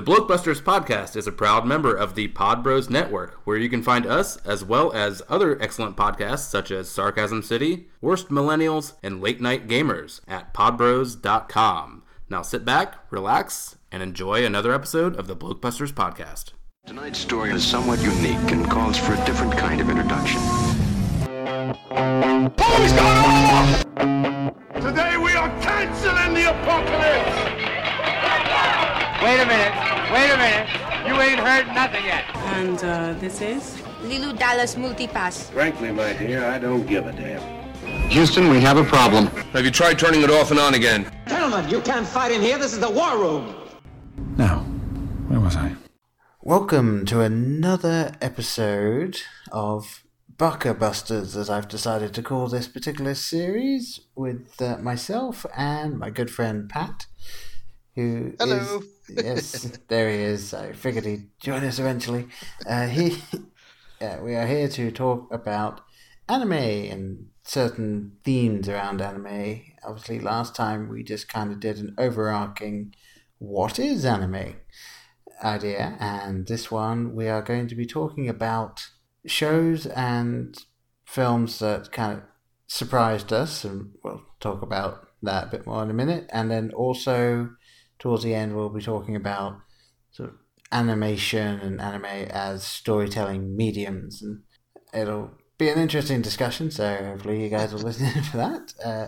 The Blokebusters podcast is a proud member of the Pod Bros Network, where you can find us as well as other excellent podcasts such as Sarcasm City, Worst Millennials, and Late Night Gamers at podbros.com. Now sit back, relax, and enjoy another episode of the Blokebusters podcast. Tonight's story is somewhat unique and calls for a different kind of introduction. Police gone Today we are canceling the apocalypse! Wait a minute. Wait a minute. You ain't heard nothing yet. And uh, this is? Leeloo Dallas Multipass. Frankly, my dear, I don't give a damn. Houston, we have a problem. Have you tried turning it off and on again? Gentlemen, you can't fight in here. This is the war room. Now, where was I? Welcome to another episode of Baka-Busters, as I've decided to call this particular series, with uh, myself and my good friend Pat, who Hello. is- yes, there he is. I figured he'd join us eventually. Uh, he, yeah, we are here to talk about anime and certain themes around anime. Obviously, last time we just kind of did an overarching "What is anime?" idea, and this one we are going to be talking about shows and films that kind of surprised us, and we'll talk about that a bit more in a minute. And then also towards the end, we'll be talking about sort of animation and anime as storytelling mediums, and it'll be an interesting discussion. So hopefully you guys will listen in for that. Uh,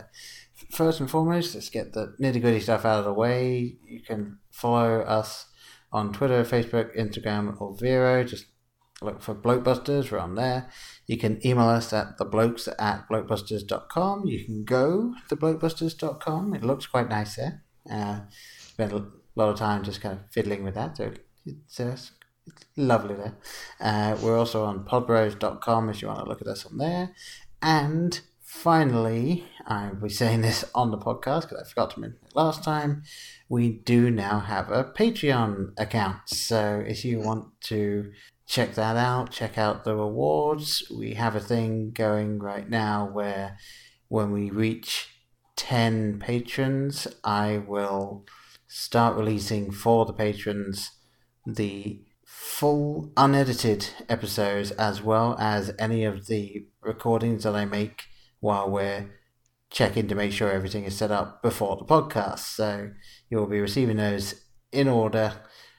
first and foremost, let's get the nitty gritty stuff out of the way. You can follow us on Twitter, Facebook, Instagram, or Vero. Just look for Blokebusters. We're on there. You can email us at theblokes at blokebusters.com. You can go to blokebusters.com. It looks quite nice there. Uh, spent a lot of time just kind of fiddling with that. So it's, uh, it's lovely there. Uh, we're also on podbros.com if you want to look at us on there. And finally, I'll be saying this on the podcast because I forgot to mention it last time. We do now have a Patreon account. So if you want to check that out, check out the rewards, we have a thing going right now where when we reach 10 patrons, I will start releasing for the patrons the full unedited episodes as well as any of the recordings that I make while we're checking to make sure everything is set up before the podcast. So you will be receiving those in order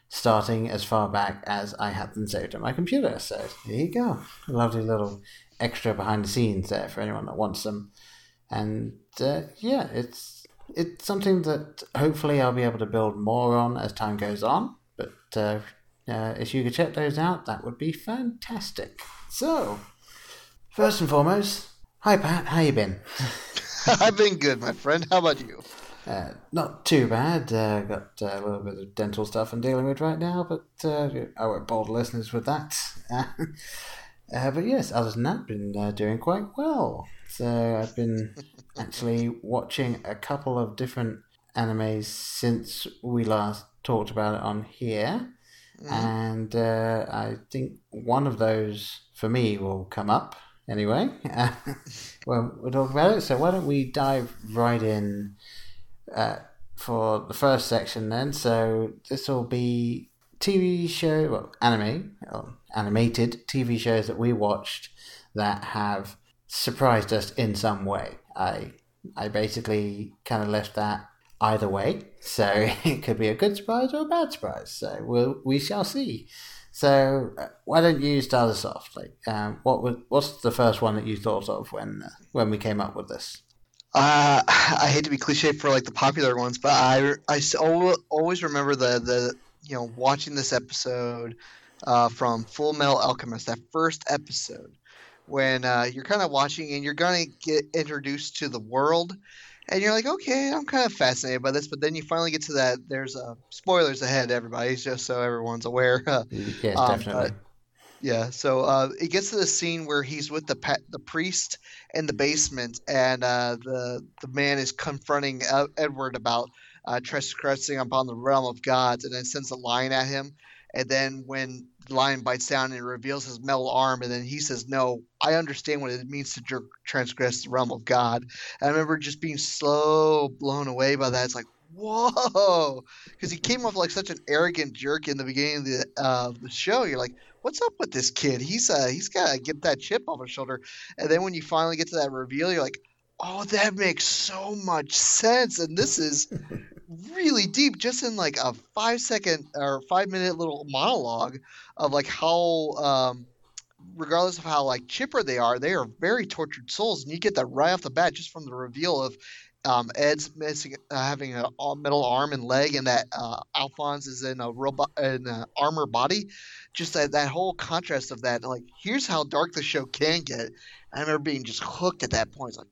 starting as far back as I had them saved on my computer. So there you go. A lovely little extra behind the scenes there for anyone that wants them. And uh, yeah, it's it's something that hopefully I'll be able to build more on as time goes on. But uh, uh, if you could check those out, that would be fantastic. So, first and foremost, hi Pat, how you been? I've been good, my friend. How about you? Uh, not too bad. Uh, got uh, a little bit of dental stuff I'm dealing with right now, but uh, I won't bore the listeners with that. uh, but yes, other than that, been uh, doing quite well. So I've been actually watching a couple of different animes since we last talked about it on here, and uh, I think one of those for me will come up anyway. well, we'll talk about it. So why don't we dive right in? uh, for the first section then. So this will be TV show, well, anime, or animated TV shows that we watched that have surprised us in some way. I I basically kind of left that either way, so it could be a good surprise or a bad surprise. So we'll, we shall see. So uh, why don't you start us off? Like, um, what was what's the first one that you thought of when uh, when we came up with this? Uh, I hate to be cliche for like the popular ones, but I, al- always remember the, the you know watching this episode uh, from Full Metal Alchemist, that first episode when uh, you're kind of watching and you're gonna get introduced to the world, and you're like, okay, I'm kind of fascinated by this, but then you finally get to that. There's uh, spoilers ahead, everybody, just so everyone's aware. Yes, Um, definitely. but- Yeah, so uh, it gets to the scene where he's with the pa- the priest in the basement, and uh, the the man is confronting Ed- Edward about uh, trespassing upon the realm of gods, and then sends a lion at him. And then when the lion bites down and reveals his metal arm, and then he says, "No, I understand what it means to tr- transgress the realm of God." And I remember just being so blown away by that. It's like, whoa, because he came off like such an arrogant jerk in the beginning of the uh, the show. You're like, what's up with this kid? He's uh he's gotta get that chip off his shoulder. And then when you finally get to that reveal, you're like, oh, that makes so much sense. And this is really deep, just in like a five second or five minute little monologue of like how um regardless of how like chipper they are, they are very tortured souls, and you get that right off the bat just from the reveal of um, Ed's missing, uh, having a metal arm and leg, and that uh, Alphonse is in a robot in an armor body. Just that that whole contrast of that, like here's how dark the show can get. I remember being just hooked at that point. It's like,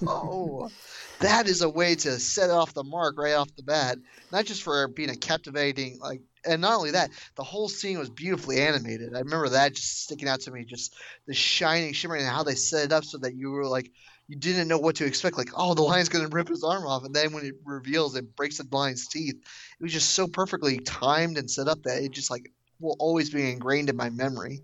whoa, that is a way to set off the mark right off the bat. Not just for being a captivating like and not only that, the whole scene was beautifully animated. I remember that just sticking out to me, just the shining, shimmering, and how they set it up so that you were like, you didn't know what to expect. Like, oh, the lion's going to rip his arm off, and then when it reveals, it breaks the lion's teeth. It was just so perfectly timed and set up that it just like will always be ingrained in my memory.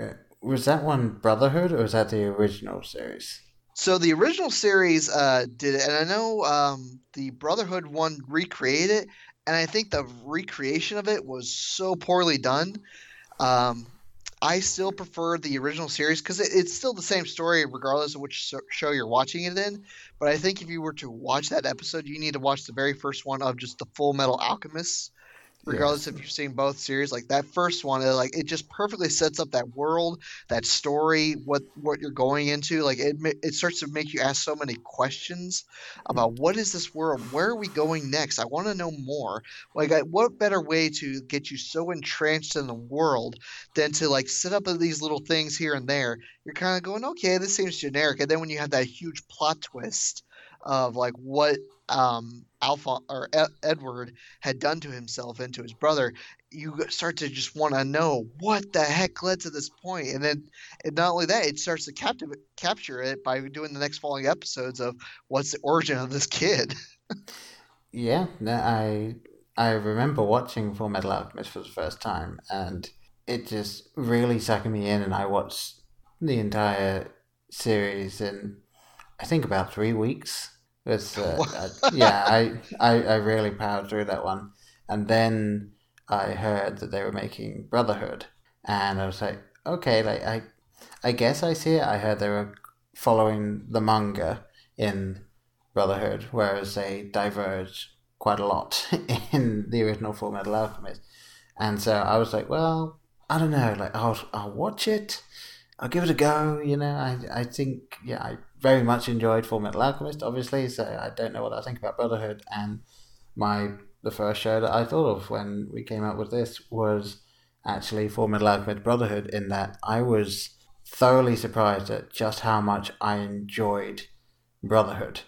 Uh, was that one Brotherhood, or was that the original series? So the original series uh, did it, and I know um, the Brotherhood one recreated it, and I think the recreation of it was so poorly done. Um, I still prefer the original series because it, it's still the same story regardless of which show you're watching it in. But I think if you were to watch that episode, you need to watch the very first one of just the Full Metal Alchemist regardless if you've seen both series like that first one it, like it just perfectly sets up that world that story what what you're going into like it it starts to make you ask so many questions about mm. what is this world where are we going next? I want to know more. Like I, what better way to get you so entrenched in the world than to like set up these little things here and there? You're kind of going okay this seems generic and then when you have that huge plot twist of like what um, Alpha or Edward had done to himself and to his brother, you start to just want to know what the heck led to this point. and then and not only that, it starts to captivate, capture it by doing the next following episodes of what's the origin of this kid. yeah, I I remember watching Full Metal Alchemist for the first time, and it just really sucked me in, and I watched the entire series in I think about three weeks it's uh, uh, yeah, I, I I really powered through that one, and then I heard that they were making Brotherhood, and I was like, okay, like I, I guess I see it. I heard they were following the manga in Brotherhood, whereas they diverge quite a lot in the original Full Metal Alchemist, and so I was like, well, I don't know, like I'll I'll watch it, I'll give it a go. You know, I I think yeah, I very much enjoyed Full Metal Alchemist, obviously. So I don't know what I think about Brotherhood. And my the first show that I thought of when we came up with this was actually Full Metal Alchemist Brotherhood. In that I was thoroughly surprised at just how much I enjoyed Brotherhood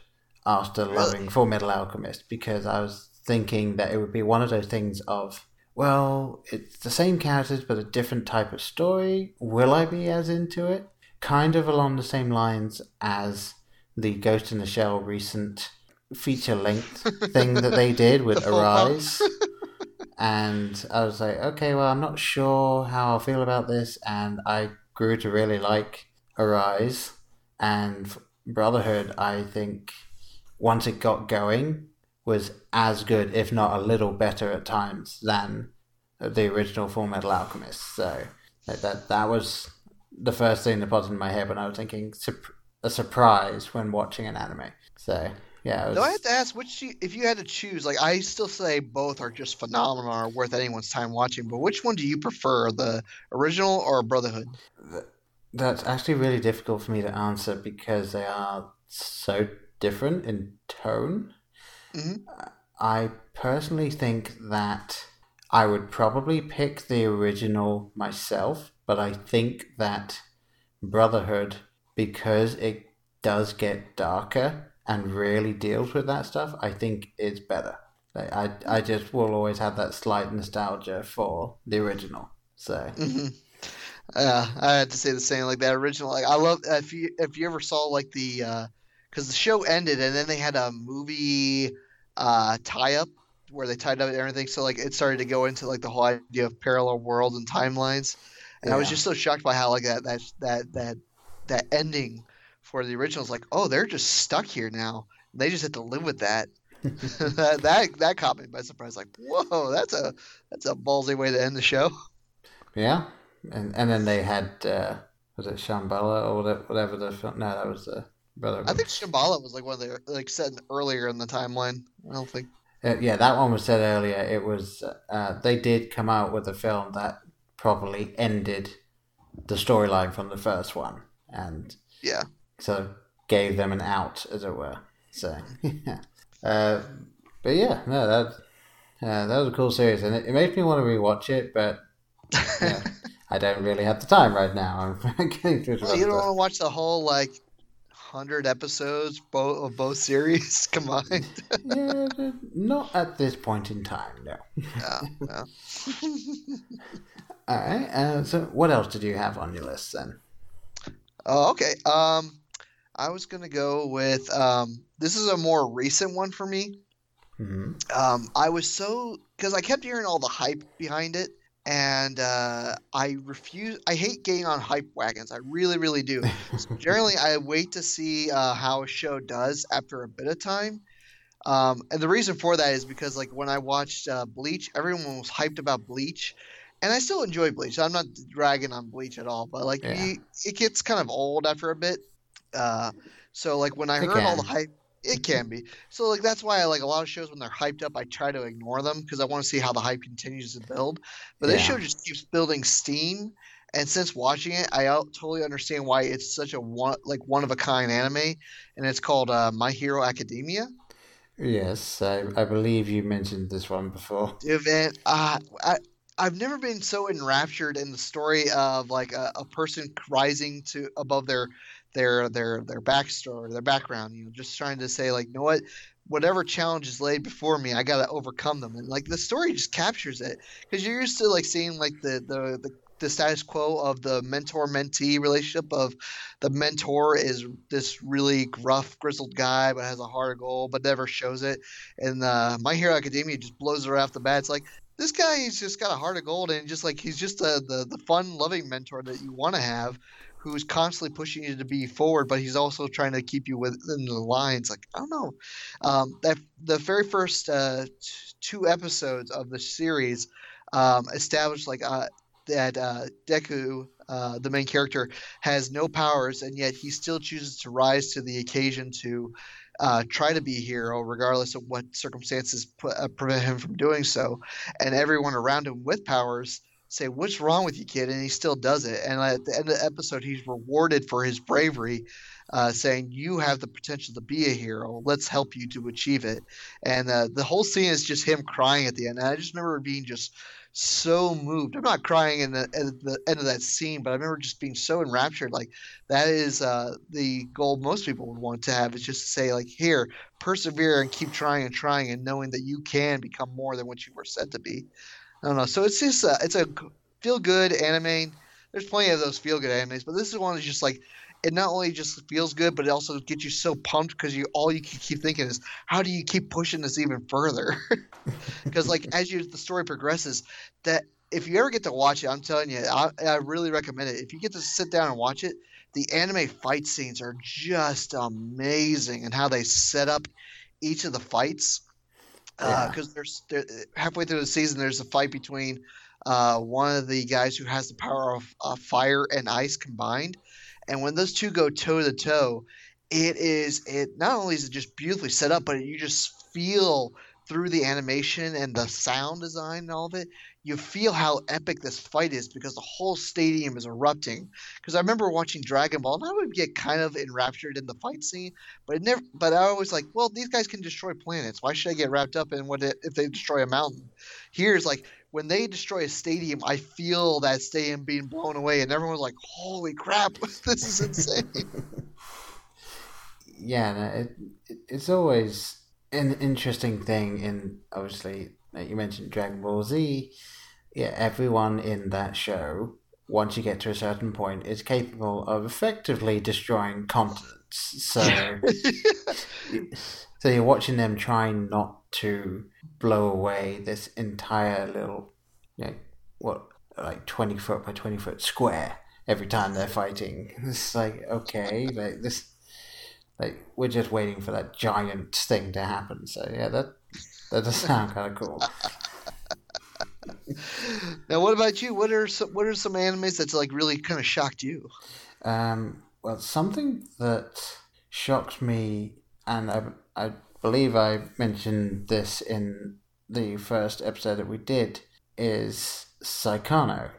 after loving Full Metal Alchemist because I was thinking that it would be one of those things of well, it's the same characters but a different type of story. Will I be as into it? Kind of along the same lines as the Ghost in the Shell recent feature length thing that they did with Arise. and I was like, okay, well, I'm not sure how I'll feel about this. And I grew to really like Arise. And Brotherhood, I think, once it got going, was as good, if not a little better at times, than the original Full Metal Alchemist. So that, that was the first thing that popped into my head when I was thinking a surprise when watching an anime. So yeah. Was... I have to ask which you, if you had to choose? Like I still say both are just phenomenal, are worth anyone's time watching. But which one do you prefer, the original or Brotherhood? That's actually really difficult for me to answer because they are so different in tone. Mm-hmm. I personally think that I would probably pick the original myself but I think that Brotherhood, because it does get darker and really deals with that stuff, I think it's better. Like, I I just will always have that slight nostalgia for the original. So. Mm-hmm. Uh, I had to say the same. Like that original, like I love if you if you ever saw like the because uh, the show ended and then they had a movie uh, tie up where they tied up everything. So like it started to go into like the whole idea of parallel worlds and timelines. And yeah. I was just so shocked by how like that that that that that ending for the original is like, oh, they're just stuck here now. They just have to live with that. that, that that caught me by surprise. Like, whoa, that's a that's a ballsy way to end the show. Yeah, and and then they had uh, was it Shamballa or whatever, whatever the film? No, that was the brother. I think Shamballa was like one of the like said earlier in the timeline. I don't think. Uh, yeah, that one was said earlier. It was uh, they did come out with a film that properly ended the storyline from the first one, and yeah, so gave them an out, as it were. So yeah, uh, but yeah, no, that uh, that was a cool series, and it, it makes me want to rewatch it, but yeah, I don't really have the time right now. I'm getting through. Well, you don't want to watch the whole like hundred episodes both of both series combined. yeah, not at this point in time, no. All right. Uh, so, what else did you have on your list then? Oh, okay. Um, I was gonna go with um. This is a more recent one for me. Mm-hmm. Um, I was so because I kept hearing all the hype behind it, and uh, I refuse. I hate getting on hype wagons. I really, really do. so generally, I wait to see uh, how a show does after a bit of time. Um, and the reason for that is because, like, when I watched uh, Bleach, everyone was hyped about Bleach, and I still enjoy Bleach. I'm not dragging on Bleach at all, but like, Yeah. you, it gets kind of old after a bit. Uh, so like when I It heard all the hype, it can be. So like that's why I like a lot of shows when they're hyped up, I try to ignore them because I want to see how the hype continues to build. But this show just keeps building steam. And since watching it, I totally understand why it's such a one like one of a kind anime, and it's called uh, My Hero Academia. Yes, I, I believe you mentioned this one before. event. Uh, I I've never been so enraptured in the story of like a, a person rising to above their their their their backstory, their background. You know, just trying to say like, you know what, whatever challenge is laid before me, I got to overcome them. And like the story just captures it because you're used to like seeing like the the the the status quo of the mentor mentee relationship of the mentor is this really gruff grizzled guy but has a heart of gold but never shows it and uh, my hero academia just blows right off the bat it's like this guy he's just got a heart of gold and just like he's just a, the the fun loving mentor that you want to have who's constantly pushing you to be forward but he's also trying to keep you within the lines like i don't know um, that the very first uh, t- two episodes of the series um, established like uh, that uh, Deku, uh, the main character, has no powers, and yet he still chooses to rise to the occasion to uh, try to be a hero, regardless of what circumstances put, uh, prevent him from doing so. And everyone around him with powers say, "What's wrong with you, kid?" And he still does it. And at the end of the episode, he's rewarded for his bravery. Uh, saying you have the potential to be a hero. Let's help you to achieve it. And uh, the whole scene is just him crying at the end. And I just remember being just so moved. I'm not crying in the, at the end of that scene, but I remember just being so enraptured. Like that is uh, the goal most people would want to have is just to say like, here, persevere and keep trying and trying, and knowing that you can become more than what you were said to be. I don't know. So it's just uh, it's a feel good anime. There's plenty of those feel good animes, but this is one that's just like it not only just feels good, but it also gets you so pumped because you all you can keep thinking is how do you keep pushing this even further? Because like as you the story progresses, that if you ever get to watch it, I'm telling you, I, I really recommend it. If you get to sit down and watch it, the anime fight scenes are just amazing and how they set up each of the fights. Yeah. Because there's there, halfway through the season, there's a fight between uh, one of the guys who has the power of uh, fire and ice combined, and when those two go toe to toe, it is it not only is it just beautifully set up, but you just feel through the animation and the sound design and all of it, you feel how epic this fight is because the whole stadium is erupting. Because I remember watching Dragon Ball and I would get kind of enraptured in the fight scene, but it never. But I was like, well, these guys can destroy planets. Why should I get wrapped up in what it, if they destroy a mountain? Here's like when they destroy a stadium, I feel that stadium being blown away, and everyone's like, "Holy crap, this is insane!" yeah, it, it, it's always an interesting thing. In obviously, you mentioned Dragon Ball Z. Yeah, everyone in that show, once you get to a certain point, is capable of effectively destroying continents. So, so you're watching them trying not to blow away this entire little, you know, what like twenty foot by twenty foot square every time they're fighting. It's like okay, like this like we're just waiting for that giant thing to happen. So yeah, that that does sound kind of cool. Now, what about you? What are some what are some animes that's like really kind of shocked you? Um, well, something that shocked me, and I, I believe I mentioned this in the first episode that we did, is Saikano,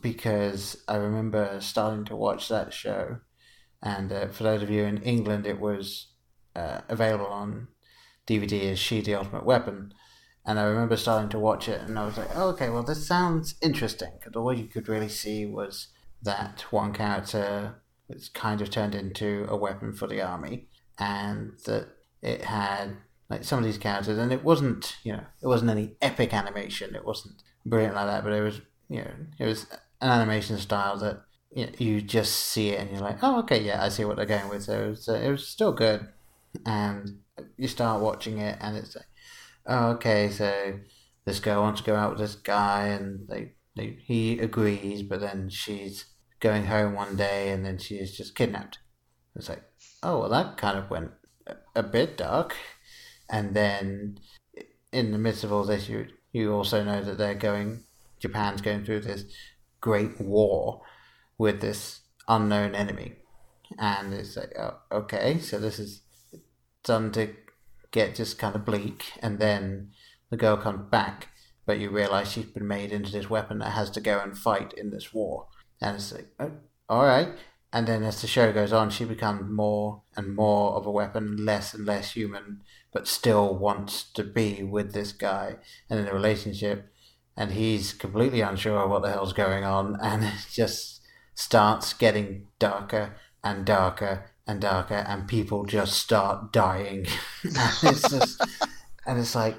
because I remember starting to watch that show, and uh, for those of you in England, it was uh, available on DVD as She the Ultimate Weapon. And I remember starting to watch it, and I was like, oh, okay, well, this sounds interesting. Because all you could really see was that one character was kind of turned into a weapon for the army, and that it had like some of these characters, and it wasn't, you know, it wasn't any epic animation. It wasn't brilliant like that, but it was, you know, it was an animation style that you, know, you just see it and you're like, oh, okay, yeah, I see what they're going with. So it was, uh, it was still good, and you start watching it, and it's like okay, so this girl wants to go out with this guy, and they, they he agrees, but then she's going home one day, and then she is just kidnapped. It's like, oh, well, that kind of went a, a bit dark, and then in the midst of all this, you you also know that they're going, Japan's going through this great war with this unknown enemy, and it's like, oh, okay, so this is done to get just kind of bleak, and then the girl comes back, but you realize she's been made into this weapon that has to go and fight in this war. And it's like, oh, all right. And then as the show goes on, she becomes more and more of a weapon, less and less human, but still wants to be with this guy and in a relationship. And he's completely unsure what the hell's going on, and it just starts getting darker and darker and darker, and people just start dying. and it's just, and it's like,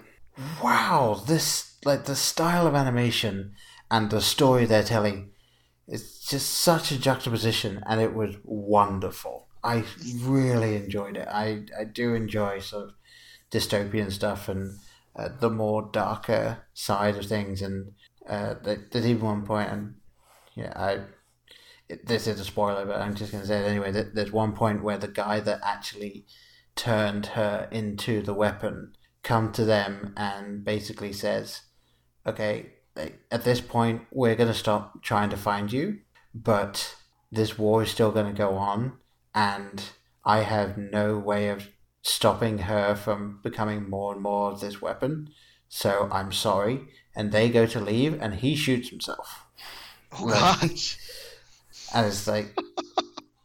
wow, this like the style of animation and the story they're telling. It's just such a juxtaposition, and it was wonderful. I really enjoyed it. I I do enjoy sort of dystopian stuff and uh, the more darker side of things, and uh, there's even one point, and yeah, I this is a spoiler, but I'm just going to say it anyway. That there's one point where the guy that actually turned her into the weapon come to them and basically says, "Okay, at this point, we're going to stop trying to find you, but this war is still going to go on, and I have no way of stopping her from becoming more and more of this weapon. So I'm sorry." And they go to leave, and he shoots himself. Oh gosh and it's like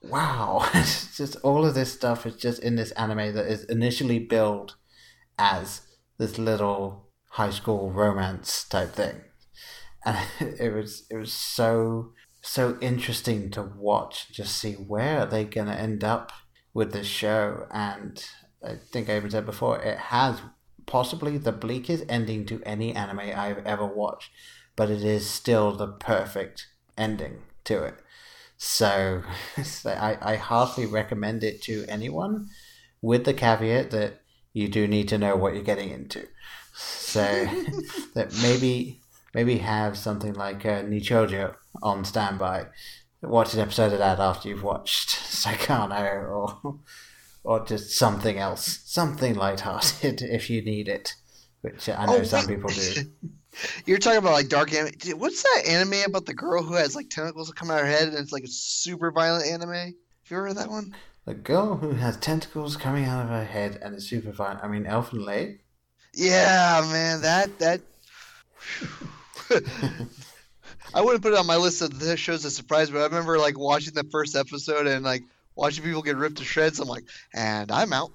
wow. Just all of this stuff is just in this anime that is initially billed as this little high school romance type thing. And it was it was so so interesting to watch just see where are they gonna end up with this show. And i think i even said before it has possibly the bleakest ending to any anime i've ever watched but it is still the perfect ending to it so, so I, I heartily recommend it to anyone with the caveat that you do need to know what you're getting into. So that maybe maybe have something like uh, Nichijou on standby. Watch an episode of that after you've watched Saikano or or just something else, something lighthearted if you need it, which I know oh, some people do. You're talking about like dark anime. What's that anime about the girl who has like tentacles that come out of her head and it's like a super violent anime? Have you ever heard that one? The girl who has tentacles coming out of her head and is super violent. I mean, Elfen Lied. Yeah, man, that that. I wouldn't put it on my list of the shows that surprise, but I remember like watching the first episode and like watching people get ripped to shreds. I'm like, and I'm out.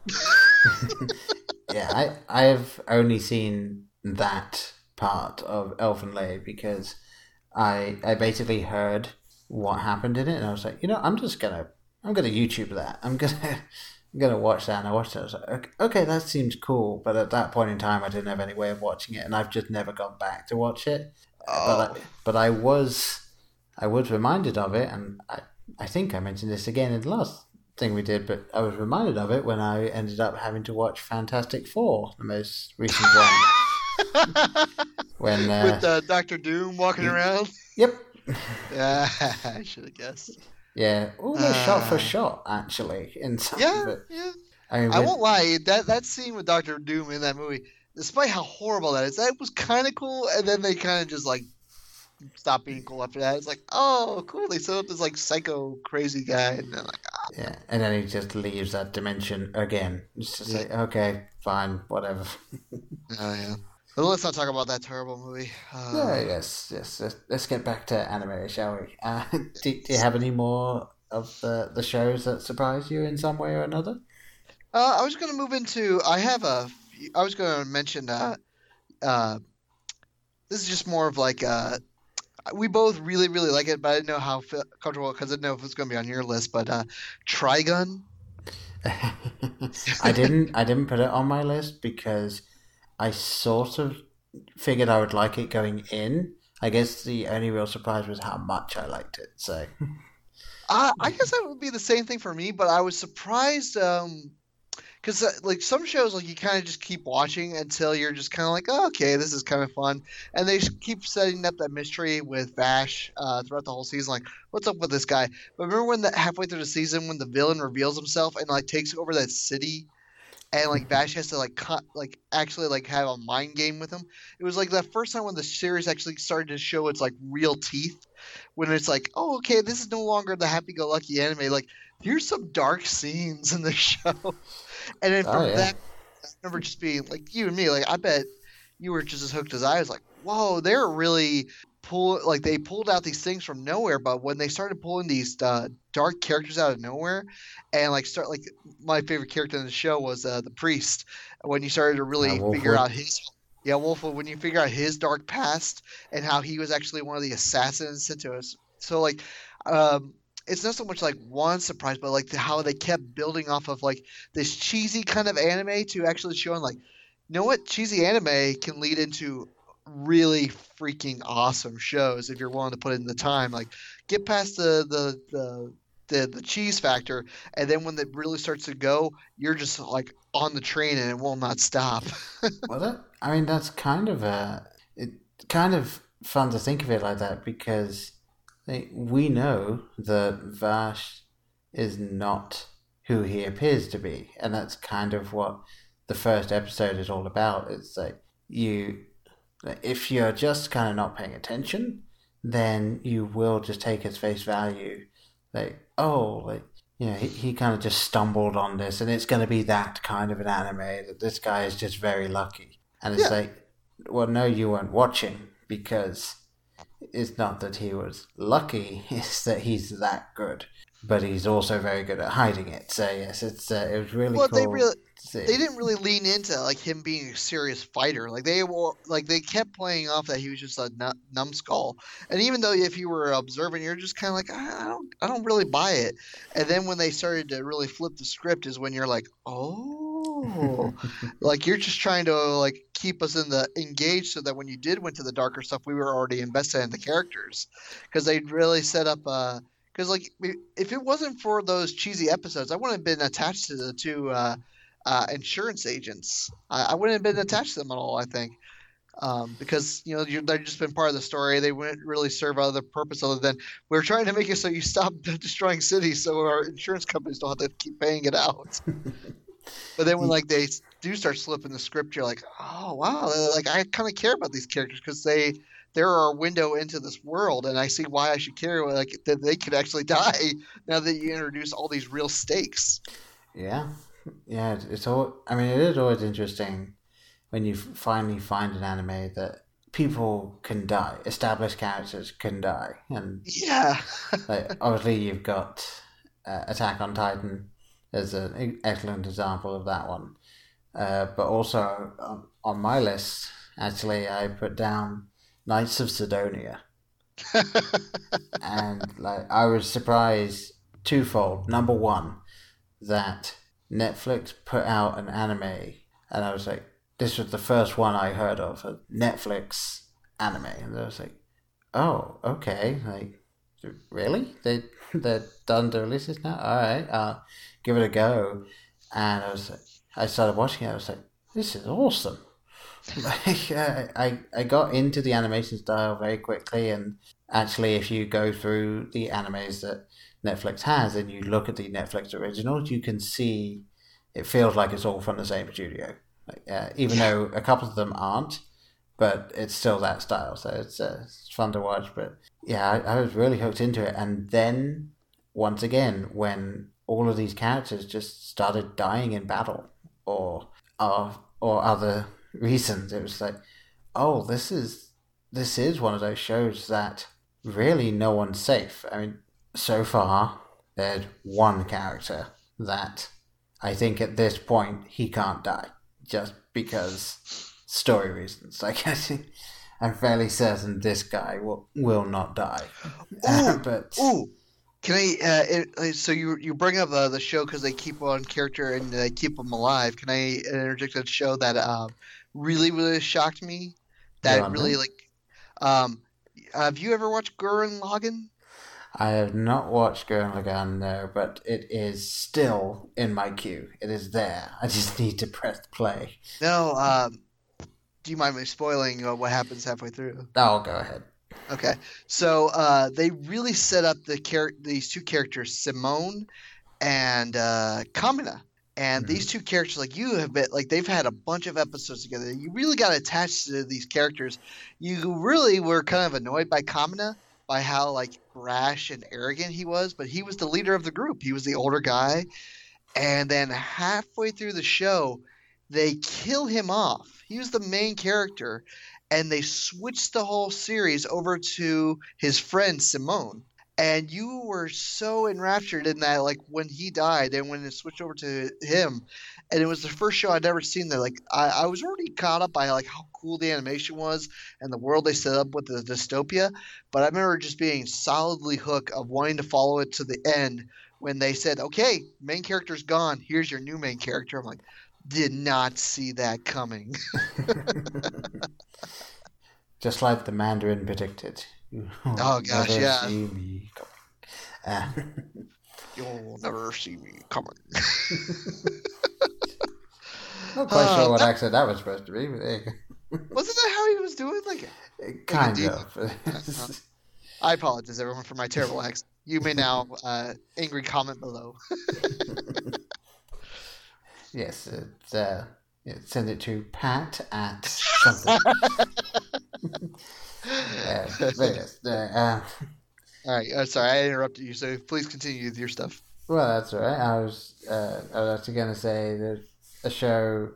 yeah, I I've only seen that part of Elfen Lied because I I basically heard what happened in it and I was like, you know, I'm just gonna I'm gonna YouTube that. I'm gonna I'm gonna watch that and I watched it. I was like, okay, okay, that seems cool. But at that point in time, I didn't have any way of watching it, and I've just never gone back to watch it. Oh. But I, oh. but I was I was reminded of it, and I I think I mentioned this again in the last thing we did, but I was reminded of it when I ended up having to watch Fantastic Four, the most recent one. When uh, with uh, Doctor Doom walking around. Yep. Yeah, I should have guessed. Yeah, almost Uh, shot for shot, actually. In some Yeah, yeah. I mean, I won't lie. That that scene with Doctor Doom in that movie, despite how horrible that is, that was kind of cool. And then they kind of just like stopped being cool after that. It's like, oh, cool. They set up this like psycho crazy guy, and then like, ah, Yeah, and then he just leaves that dimension again. It's just like, okay, fine, whatever. oh yeah. Let's not talk about that terrible movie. Uh, yeah, yes, yes. Let's, let's get back to anime, shall we? Uh, do, do you have any more of the, the shows that surprised you in some way or another? Uh, I was going to move into. I have a. I was going to mention. Uh, uh, this is just more of like. Uh, we both really, really like it, but I didn't know how fi- comfortable because I didn't know if it's going to be on your list. But uh, Trigun. I didn't. I didn't put it on my list because I sort of figured I would like it going in. I guess the only real surprise was how much I liked it. So I guess that would be the same thing for me, but I was surprised um because uh, like some shows like you kind of just keep watching until you're just kind of like oh, okay this is kind of fun and they keep setting up that mystery with Vash uh, throughout the whole season like what's up with this guy but remember when the halfway through the season when the villain reveals himself and like takes over that city and like mm-hmm. Vash has to like cut like actually like have a mind game with him it was like the first time when the series actually started to show its like real teeth when it's like, oh, okay, this is no longer the happy-go-lucky anime. Like, here's some dark scenes in the show, and then Oh, from yeah. that, I remember just being like, you and me, like, I bet you were just as hooked as I was. Like, whoa, they're really pull like they pulled out these things from nowhere. But when they started pulling these uh, dark characters out of nowhere, and like start like my favorite character in the show was uh, the priest. When you started to really Uh, figure out his yeah, Wolfwood, when you figure out his dark past and how he was actually one of the assassins sent to us. So like, um, it's not so much like one surprise, but like the, how they kept building off of like this cheesy kind of anime to actually showing like, you know what, cheesy anime can lead into really freaking awesome shows if you're willing to put in the time. Like, get past the the the the, the cheese factor, and then when it really starts to go, you're just like on the train and it will not stop. well, that I mean, that's kind of a it kind of fun to think of it like that because we know that Vash is not who he appears to be, and that's kind of what the first episode is all about. It's like you, if you're just kind of not paying attention, then you will just take his face value, like oh, like you know, he, he kind of just stumbled on this, and it's going to be that kind of an anime that this guy is just very lucky. And it's Yeah. like, well, no, you weren't watching because it's not that he was lucky; it's that he's that good. But he's also very good at hiding it. So yes, it's uh, it was really well, cool. they really they didn't really lean into like him being a serious fighter. Like they were like they kept playing off that he was just a numbskull. And even though if you were observing, you're just kind of like I, I don't I don't really buy it. And then when they started to really flip the script, is when you're like, oh, like you're just trying to like keep us in the engaged so that when you did went to the darker stuff, we were already invested in the characters because they really set up. uh because like if it wasn't for those cheesy episodes, I wouldn't have been attached to the two uh, uh, insurance agents. I, I wouldn't have been attached to them at all. I think um, because you know you're, they've just been part of the story. They wouldn't really serve other purpose other than we're trying to make it so you stop destroying cities, so our insurance companies don't have to keep paying it out. but then when like they do start slipping the script, you're like, oh wow, like I kind of care about these characters because they they're our window into this world, and I see why I should care. Like that they could actually die now that you introduce all these real stakes. Yeah, yeah. It's all. I mean, it is always interesting when you finally find an anime that people can die, established characters can die, and yeah, like, obviously you've got uh, Attack on Titan as an excellent example of that one. Uh, but also on, on my list, actually, I put down Knights of Sidonia. and like I was surprised twofold. Number one, that Netflix put out an anime, and I was like, this was the first one I heard of a Netflix anime, and I was like, oh, okay, like really they they're done to release this now. All right, I'll give it a go. And I was like, I started watching it. I was like, this is awesome. Like, uh, I I got into the animation style very quickly, and actually, if you go through the animes that Netflix has, and you look at the Netflix originals, you can see it feels like it's all from the same studio. Like, uh, even though a couple of them aren't, but it's still that style, so it's uh, it's fun to watch. But yeah, I, I was really hooked into it, and then once again, when all of these characters just started dying in battle, or or or other reasons, it was like, oh, this is this is one of those shows that really no one's safe. I mean, so far there's one character that I think at this point he can't die just because story reasons. Like I think I'm fairly certain this guy will will not die. Ooh, but ooh, can I? Uh, it, uh, so you you bring up uh, the show because they keep on character and they keep them alive. Can I interject a show that um, really really shocked me? That really like. Um, have you ever watched Gurren Lagann? I have not watched Gurren Lagann no, but it is still in my queue. It is there. I just need to press play. No. Um, do you mind me spoiling uh, what happens halfway through? Oh, go ahead. Okay, so uh, they really set up the char- these two characters, Simon and uh, Kamina. And mm-hmm. these two characters, like you have been, like they've had a bunch of episodes together. You really got attached to these characters. You really were kind of annoyed by Kamina, by how like brash and arrogant he was, but he was the leader of the group. He was the older guy. And then halfway through the show, they kill him off. He was the main character, and they switched the whole series over to his friend Simon. And you were so enraptured in that, like when he died, and when it switched over to him, and it was the first show I'd ever seen that. Like I, I was already caught up by like how cool the animation was and the world they set up with the dystopia, but I remember just being solidly hooked of wanting to follow it to the end when they said, "Okay, main character's gone. Here's your new main character." I'm like, did not see that coming. Just like the Mandarin predicted. You Oh, gosh, yeah. see me. Uh, You'll never see me coming. not quite Uh, sure what that- accent that was supposed to be, but go. Wasn't that how he was doing? Like, Kind deep- of. I apologize, everyone, for my terrible accent. You may now uh, angry comment below. yes, it's, uh, send it to Pat at something. Uh, uh, uh, All right, sorry, I interrupted you. So please continue with your stuff. Well, that's all right. I was uh, I was actually going to say there's a show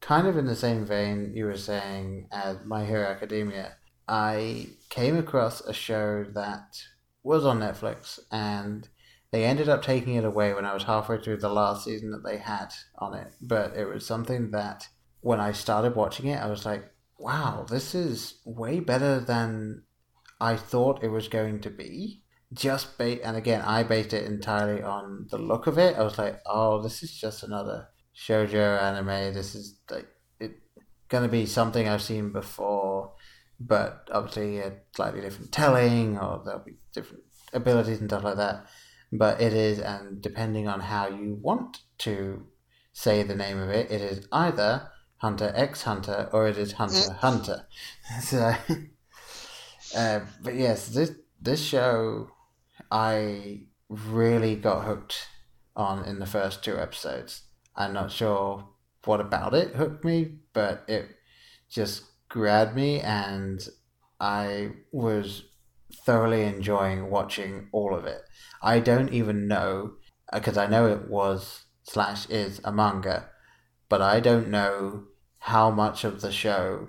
kind of in the same vein you were saying as My Hero Academia. I came across a show that was on Netflix and they ended up taking it away when I was halfway through the last season that they had on it. But it was something that when I started watching it, I was like, wow, this is way better than I thought it was going to be. Just bait, and again, I based it entirely on the look of it. I was like, oh, this is just another shoujo anime. This is like it gonna be something I've seen before, but obviously a slightly different telling, or there'll be different abilities and stuff like that. But it is, and depending on how you want to say the name of it, it is either Hunter X Hunter or it is Hunter Hunter. So, uh, but yes, this this show I really got hooked on in the first two episodes. I'm not sure what about it hooked me, but it just grabbed me, and I was thoroughly enjoying watching all of it. I don't even know because I know it was slash is a manga, but I don't know how much of the show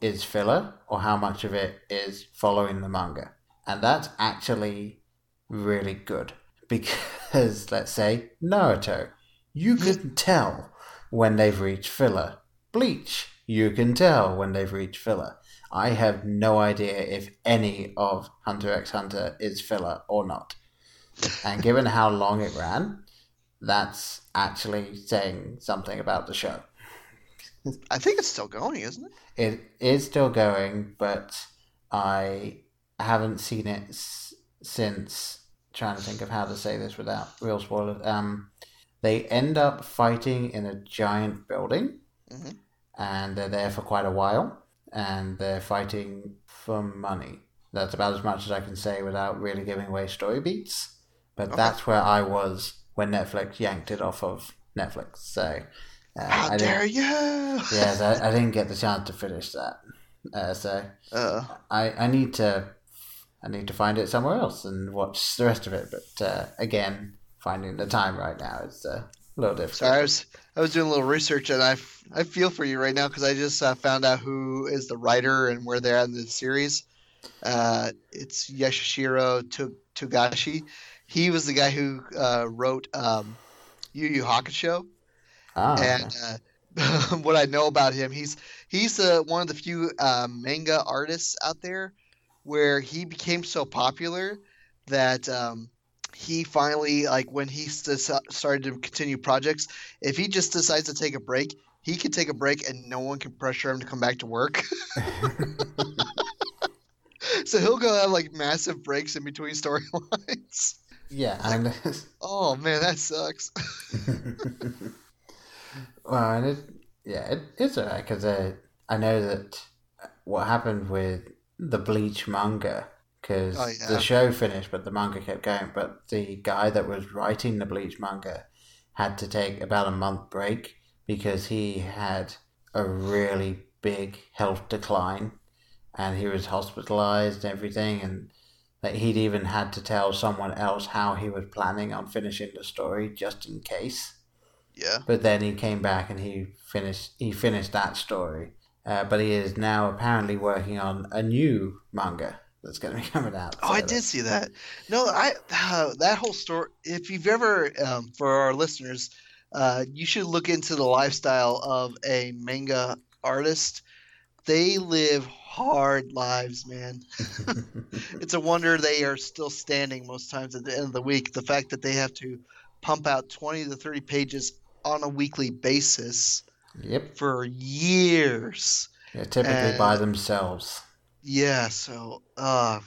is filler or how much of it is following the manga. And that's actually really good because, let's say, Naruto, you can tell when they've reached filler. Bleach, you can tell when they've reached filler. I have no idea if any of Hunter x Hunter is filler or not. And given how long it ran, that's actually saying something about the show. I think it's still going, isn't it? It is still going, but I haven't seen it s- since. Trying to think of how to say this without real spoilers. Um, they end up fighting in a giant building, Mhm. and they're there for quite a while, and they're fighting for money. That's about as much as I can say without really giving away story beats. But okay. that's where I was when Netflix yanked it off of Netflix. So uh, how I dare you? yes, I, I, didn't get the chance to finish that. Uh, so uh. I I need to I need to find it somewhere else and watch the rest of it. But uh, again, finding the time right now is uh, a little difficult. Sorry, I was I was doing a little research and I, I feel for you right now because I just uh, found out who is the writer and where they're at in the series. Uh, it's Yoshihiro Togashi. He was the guy who uh, wrote um, Yu Yu Hakusho. Ah, and uh, what I know about him, he's he's uh, one of the few uh, manga artists out there where he became so popular that um, he finally like when he started to continue projects, if he just decides to take a break, he can take a break and no one can pressure him to come back to work. so he'll go have like massive breaks in between storylines. Yeah, and oh man, that sucks. well, and it, yeah, it, it's alright because uh, I know that what happened with the Bleach manga because oh, yeah. the show finished, but the manga kept going. But the guy that was writing the Bleach manga had to take about a month break because he had a really big health decline and he was hospitalized and everything and that he'd even had to tell someone else how he was planning on finishing the story just in case. Yeah. But then he came back and he finished he finished that story. Uh, but he is now apparently working on a new manga that's going to be coming out. Oh, I did see that. No, I uh, that whole story. If you've ever, um, for our listeners, uh, you should look into the lifestyle of a manga artist. They live hard lives, man. it's a wonder they are still standing most times at the end of the week. The fact that they have to pump out 20 to 30 pages on a weekly basis yep. for years. Yeah, typically and, by themselves. Yeah, so uh,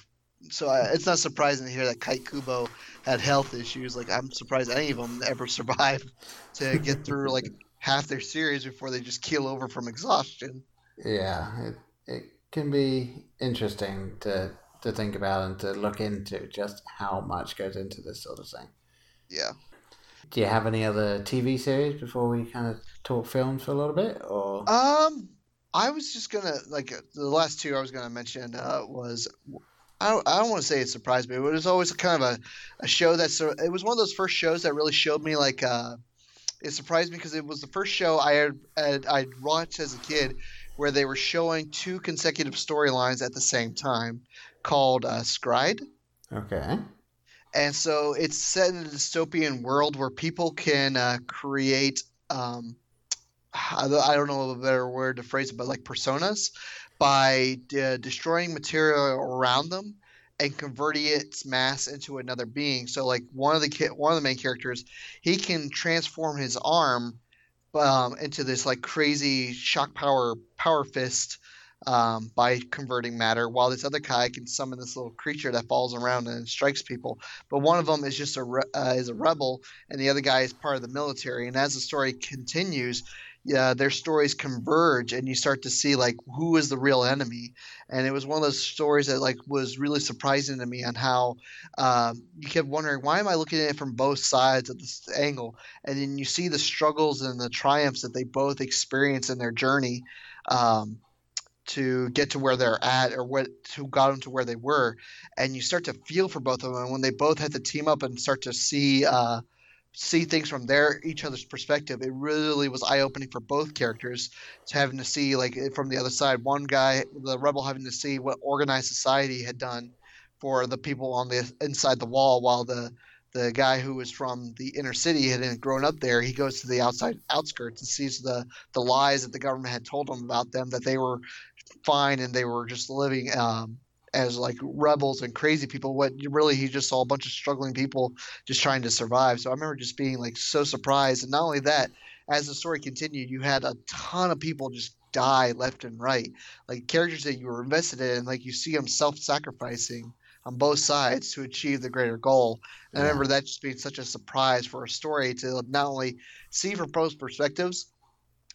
so I, it's not surprising to hear that Tite Kubo had health issues. Like I'm surprised any of them ever survived to get through like half their series before they just keel over from exhaustion. Yeah, it, it can be interesting to to think about and to look into just how much goes into this sort of thing. Yeah. Do you have any other TV series before we kind of talk films for a little bit, or? Um, I was just gonna like the last two I was gonna mention uh, was I don't, I don't want to say it surprised me, but it was always kind of a, a show that so it was one of those first shows that really showed me like uh, it surprised me because it was the first show I had, had I'd watched as a kid where they were showing two consecutive storylines at the same time called uh. Okay. And so it's set in a dystopian world where people can uh, create, um, I don't know a better word to phrase it, but like personas by de- destroying material around them and converting its mass into another being. So like one of the ki- one of the main characters, he can transform his arm um, into this like crazy shock power power fist um, by converting matter, while this other guy can summon this little creature that falls around and strikes people. But one of them is just a re- uh, is a rebel, and the other guy is part of the military. And as the story continues, yeah, their stories converge, and you start to see like who is the real enemy. And it was one of those stories that like was really surprising to me on how um, you kept wondering why am I looking at it from both sides of this angle, and then you see the struggles and the triumphs that they both experience in their journey. Um, to get to where they're at or what who got them to where they were and you start to feel for both of them and when they both had to team up and start to see uh, see things from their each other's perspective it really was eye-opening for both characters to having to see like from the other side. One guy the rebel having to see what organized society had done for the people on the inside the wall while the the guy who was from the inner city had grown up there he goes to the outside outskirts and sees the the lies that the government had told him about them that they were fine and they were just living um, as like rebels and crazy people. What really he just saw a bunch of struggling people just trying to survive. So I remember just being like so surprised. And not only that, as the story continued, you had a ton of people just die left and right, like characters that you were invested in. Like you see them self-sacrificing on both sides to achieve the greater goal. And yeah. I remember that just being such a surprise for a story to not only see from both perspectives,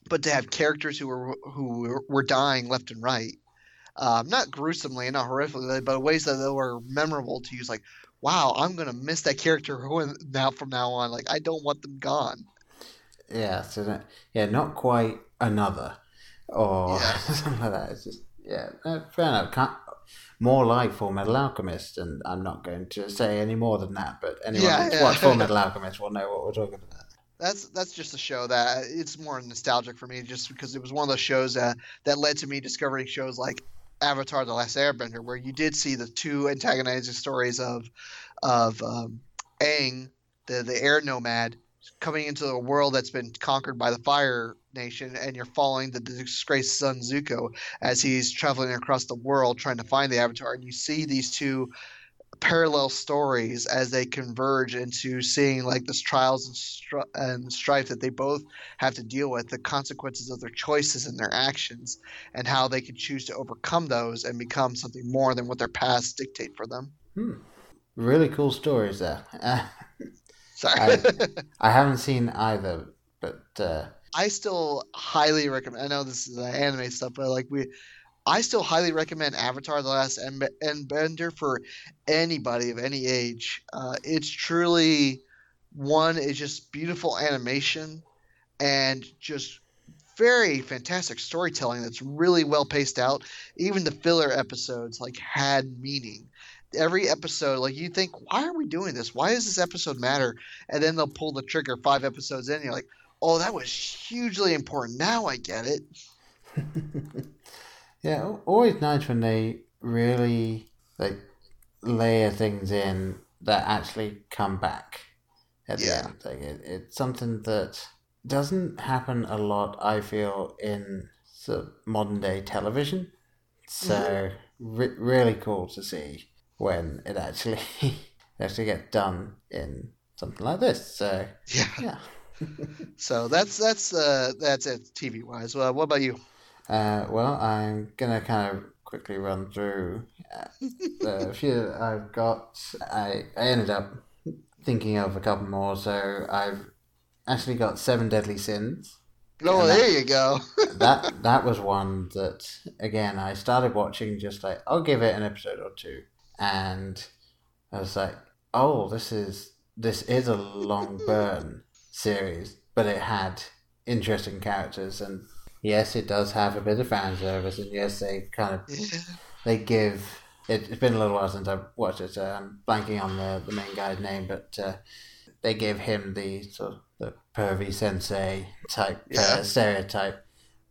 but to have characters who were who were- were dying left and right, um, not gruesomely and not horrifically, but ways that they were memorable to use. Like, wow, I'm gonna miss that character now from now on. Like, I don't want them gone. Yeah, so that, yeah, not quite another or Yeah. something like that. It's just yeah, fair enough. Can't, more like Full Metal Alchemist, and I'm not going to say any more than that. But anyone Yeah, who's yeah. watched Full Metal Alchemist will know what we're talking about. That's that's just a show that it's more nostalgic for me, just because it was one of those shows that that led to me discovering shows like Avatar: The Last Airbender, where you did see the two antagonizing stories of of um, Aang, the the air nomad, coming into a world that's been conquered by the Fire Nation, and you're following the disgraced son Zuko as he's traveling across the world trying to find the Avatar, and you see these two parallel stories as they converge into seeing like this trials and, str- and strife that they both have to deal with the consequences of their choices and their actions and how they can choose to overcome those and become something more than what their past dictate for them Hmm. Really cool stories there. Uh, sorry I, I haven't seen either, but uh, I still highly recommend. I know this is uh, anime stuff, but like we, I still highly recommend Avatar: The Last End- Endbender for anybody of any age. Uh, it's truly one is just beautiful animation and just very fantastic storytelling that's really well paced out. Even the filler episodes like had meaning. Every episode, like you think, why are we doing this? Why does this episode matter? And then they'll pull the trigger five episodes in. And you're like, oh, that was hugely important. Now I get it. yeah, always nice when they really like layer things in that actually come back at the Yeah. end. Like it, it's something that doesn't happen a lot. I feel in sort of modern day television. So re- really cool to see when it actually actually gets done in something like this. So Yeah. yeah. So that's that's uh that's it TV wise. Well, what about you? Uh, well, I'm gonna kind of quickly run through uh, the few I've got. I, I ended up thinking of a couple more, so I've actually got Seven Deadly Sins. Oh, that- there you go. that that was one that again I started watching just like I'll give it an episode or two, and I was like, oh, this is this is a long burn series, but it had interesting characters, and yes, it does have a bit of fan service, and yes, they kind of they give. It, it's been a little while since I've watched it, so I'm blanking on the, the main guy's name, but uh, they give him the sort of the pervy sensei type Yeah. uh, stereotype,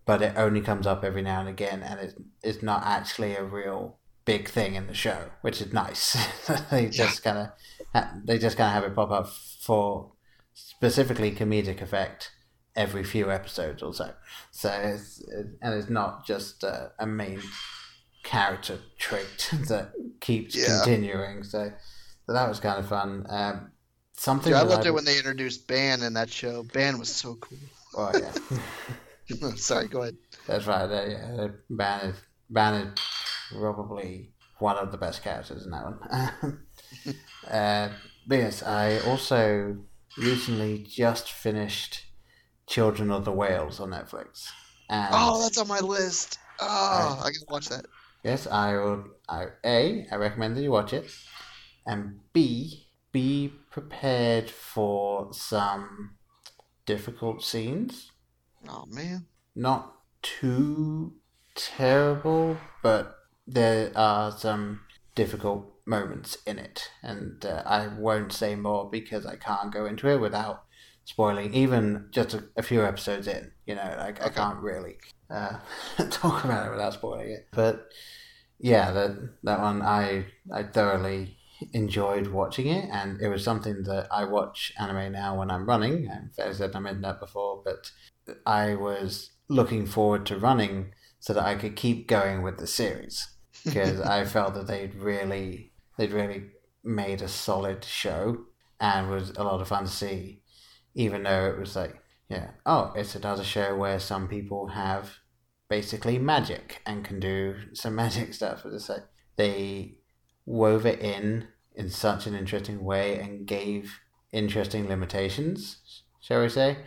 but it only comes up every now and again, and it's it's not actually a real big thing in the show, which is nice. they just kind of ha- they just kind of have it pop up for specifically comedic effect every few episodes or so. So it's, it, and it's not just uh, a main character trait that keeps Yeah. continuing. So, so that was kind of fun. Um, something Dude, I loved I- it when they introduced Ban in that show. Ban was so cool. Oh yeah. Sorry, go ahead. That's right. They, yeah, Ban is Ban is probably one of the best characters in that one. uh, but yes, I also recently just finished Children of the Whales on Netflix. And Oh, that's on my list. Oh, I can watch that. yes, I will. I, A, I recommend that you watch it, and B, be prepared for some difficult scenes Oh man. not too terrible, but there are some difficult moments in it, and uh, I won't say more because I can't go into it without spoiling. Even just a, a few episodes in, you know, like I can't really uh, talk about it without spoiling it. But yeah, that that one I I thoroughly enjoyed watching it, and it was something that I watch anime now when I'm running. I said, I mentioned that before, but I was looking forward to running so that I could keep going with the series because I felt that they'd really they'd really made a solid show and was a lot of fun to see, even though it was like yeah oh it's another show where some people have basically magic and can do some magic stuff. It's like they wove it in in such an interesting way and gave interesting limitations, shall we say?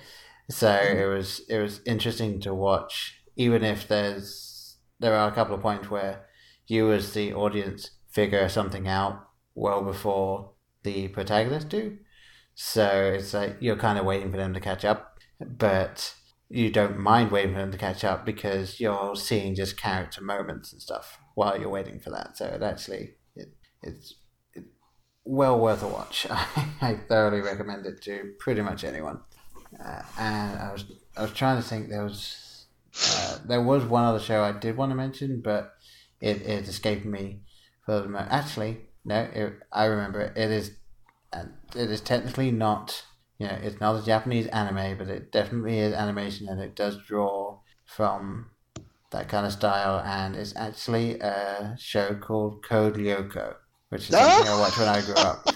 So mm-hmm. it was it was interesting to watch, even if there's there are a couple of points where you as the audience figure something out well before the protagonist do. So it's like you're kind of waiting for them to catch up, but you don't mind waiting for them to catch up because you're seeing just character moments and stuff while you're waiting for that. So it actually it, it's it, well worth a watch. I thoroughly recommend it to pretty much anyone. Uh, and I was I was trying to think there was uh, there was one other show I did want to mention, but it, it escaped me for the moment. Actually, no, it, I remember it. It is it is technically not you know it's not a Japanese anime, but it definitely is animation, and it does draw from that kind of style. And it's actually a show called Code Lyoko, which is something ah! I watched when I grew up.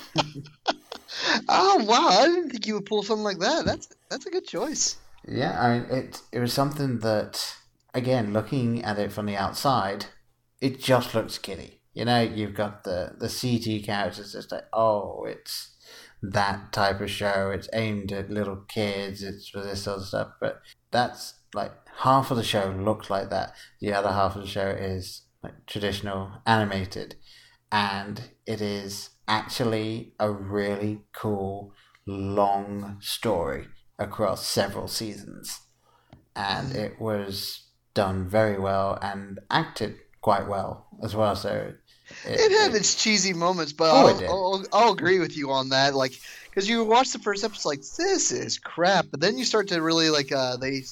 oh wow! I didn't think you would pull something like that. That's that's a good choice. Yeah, I mean it. It was something that, again, looking at it from the outside, it just looks kiddie. You know, you've got the the CG characters. It's like, oh, it's that type of show. It's aimed at little kids. It's for this sort of stuff. But that's like half of the show looks like that. The other half of the show is like traditional animated, and it is actually a really cool long story across several seasons, and hmm. it was done very well and acted quite well as well. So it, had its cheesy moments, but oh, I'll, I'll, I'll, agree with you on that. Like, because you watch the first episode, like this is crap, but then you start to really like uh, they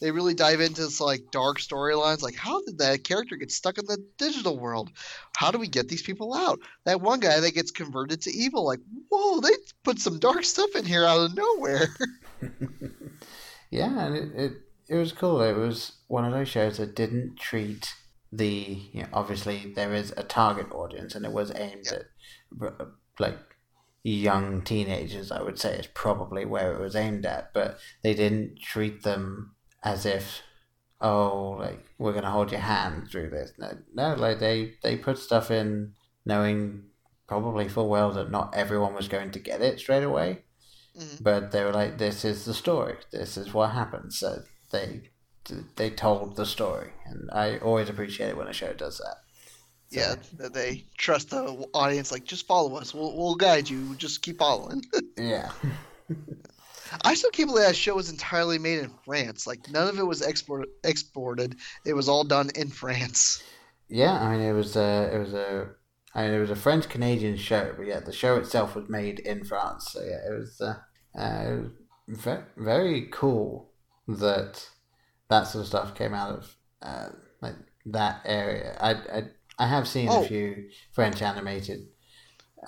they really dive into this like dark storylines. Like, how did that character get stuck in the digital world? How do we get these people out? That one guy that gets converted to evil, like, whoa, they put some dark stuff in here out of nowhere. yeah, and it, it it was cool. It was one of those shows that didn't treat the you know, obviously there is a target audience and it was aimed at like young teenagers i would say is probably where it was aimed at but they didn't treat them as if oh like we're gonna hold your hand through this. No no like they they put stuff in knowing probably full well that not everyone was going to get it straight away mm-hmm. but they were like this is the story. This is what happened. So they they told the story, and I always appreciate it when a show does that. So. Yeah, they trust the audience. Like, just follow us. We'll we'll guide you. Just keep following. yeah. I still can't believe that show was entirely made in France. Like none of it was export exported. It was all done in France. Yeah, I mean it was a it was a I mean it was a French Canadian show, but yeah, the show itself was made in France. So yeah, it was uh, uh, very, very cool that that sort of stuff came out of uh, like that area. I, I, I have seen oh. a few French animated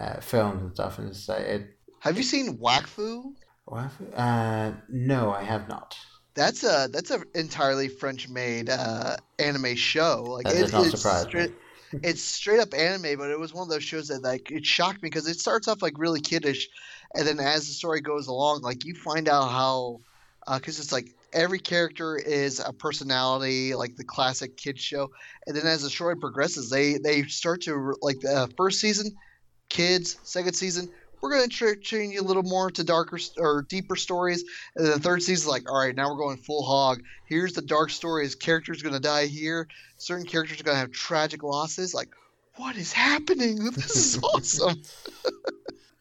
uh, films and stuff, and it's like it. Have you seen Wakfu? Wakfu? Uh, no, I have not. That's a that's an entirely French made uh, anime show. Like that it, not it's straight, it's straight up anime, but it was one of those shows that like it shocked me because it starts off like really kiddish, and then as the story goes along, like you find out how because uh, it's like every character is a personality, like the classic kids show. And then as the story progresses, they they start to like the uh, first season, kids. Second season, we're going to train you a little more to darker or deeper stories. And then the third season is like, all right, now we're going full hog. Here's the dark stories. Characters going to die here. Certain characters are going to have tragic losses. Like, what is happening? This is awesome.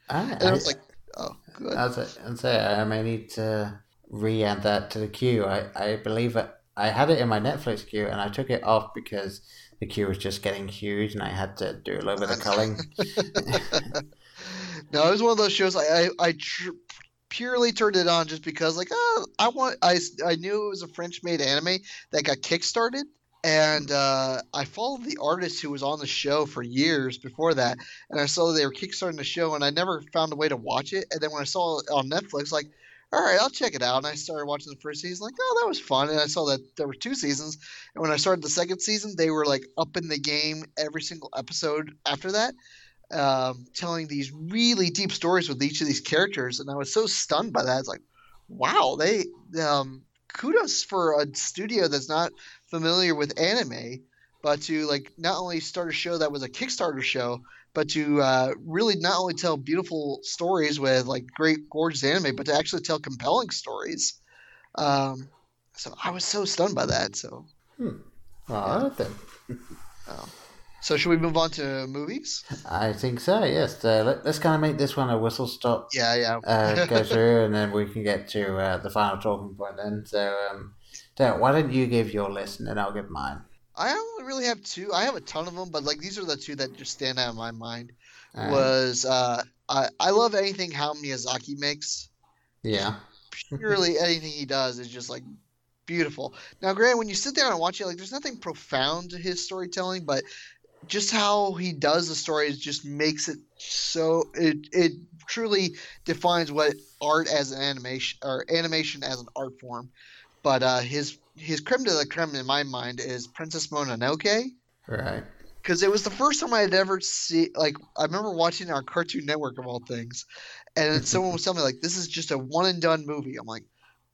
I, and I was like, oh, good. I was, I'd say I may need to re-add that to the queue. I, I believe it, I had it in my Netflix queue and I took it off because the queue was just getting huge and I had to do a little bit of culling. no, it was one of those shows I I, I tr- purely turned it on just because like oh I want I I knew it was a French made anime that got kickstarted and uh, I followed the artist who was on the show for years before that, and I saw they were kickstarting the show, and I never found a way to watch it. And then when I saw it on Netflix, like all right, I'll check it out. And I started watching the first season, like, oh, that was fun. And I saw that there were two seasons. And when I started the second season, they were like up in the game every single episode after that, um, telling these really deep stories with each of these characters. And I was so stunned by that. It's like, wow, they um, kudos for a studio that's not familiar with anime, but to like not only start a show that was a Kickstarter show, but to uh, really not only tell beautiful stories with like great, gorgeous anime, but to actually tell compelling stories. Um, so I was so stunned by that. So, hmm. all right then. Oh. So should we move on to movies? I think so. Yes. Uh, let, us kind of make this one a whistle stop. Yeah, yeah. uh, go through, and then we can get to uh, the final talking point. Then, so um, Derek, why don't you give your list, and then I'll give mine. I don't really have two. I have a ton of them, but like these are the two that just stand out in my mind. Was uh, I I love anything how Miyazaki makes. Yeah. Purely anything he does is just like beautiful. Now, Grant, when you sit down and watch it, like there's nothing profound to his storytelling, but just how he does the stories just makes it so it it truly defines what art as an animation or animation as an art form. But uh, his his creme de la creme in my mind is Princess Mononoke. Right. Because it was the first time I had ever see like I remember watching our Cartoon Network of all things, and someone was telling me like this is just a one and done movie. I'm like,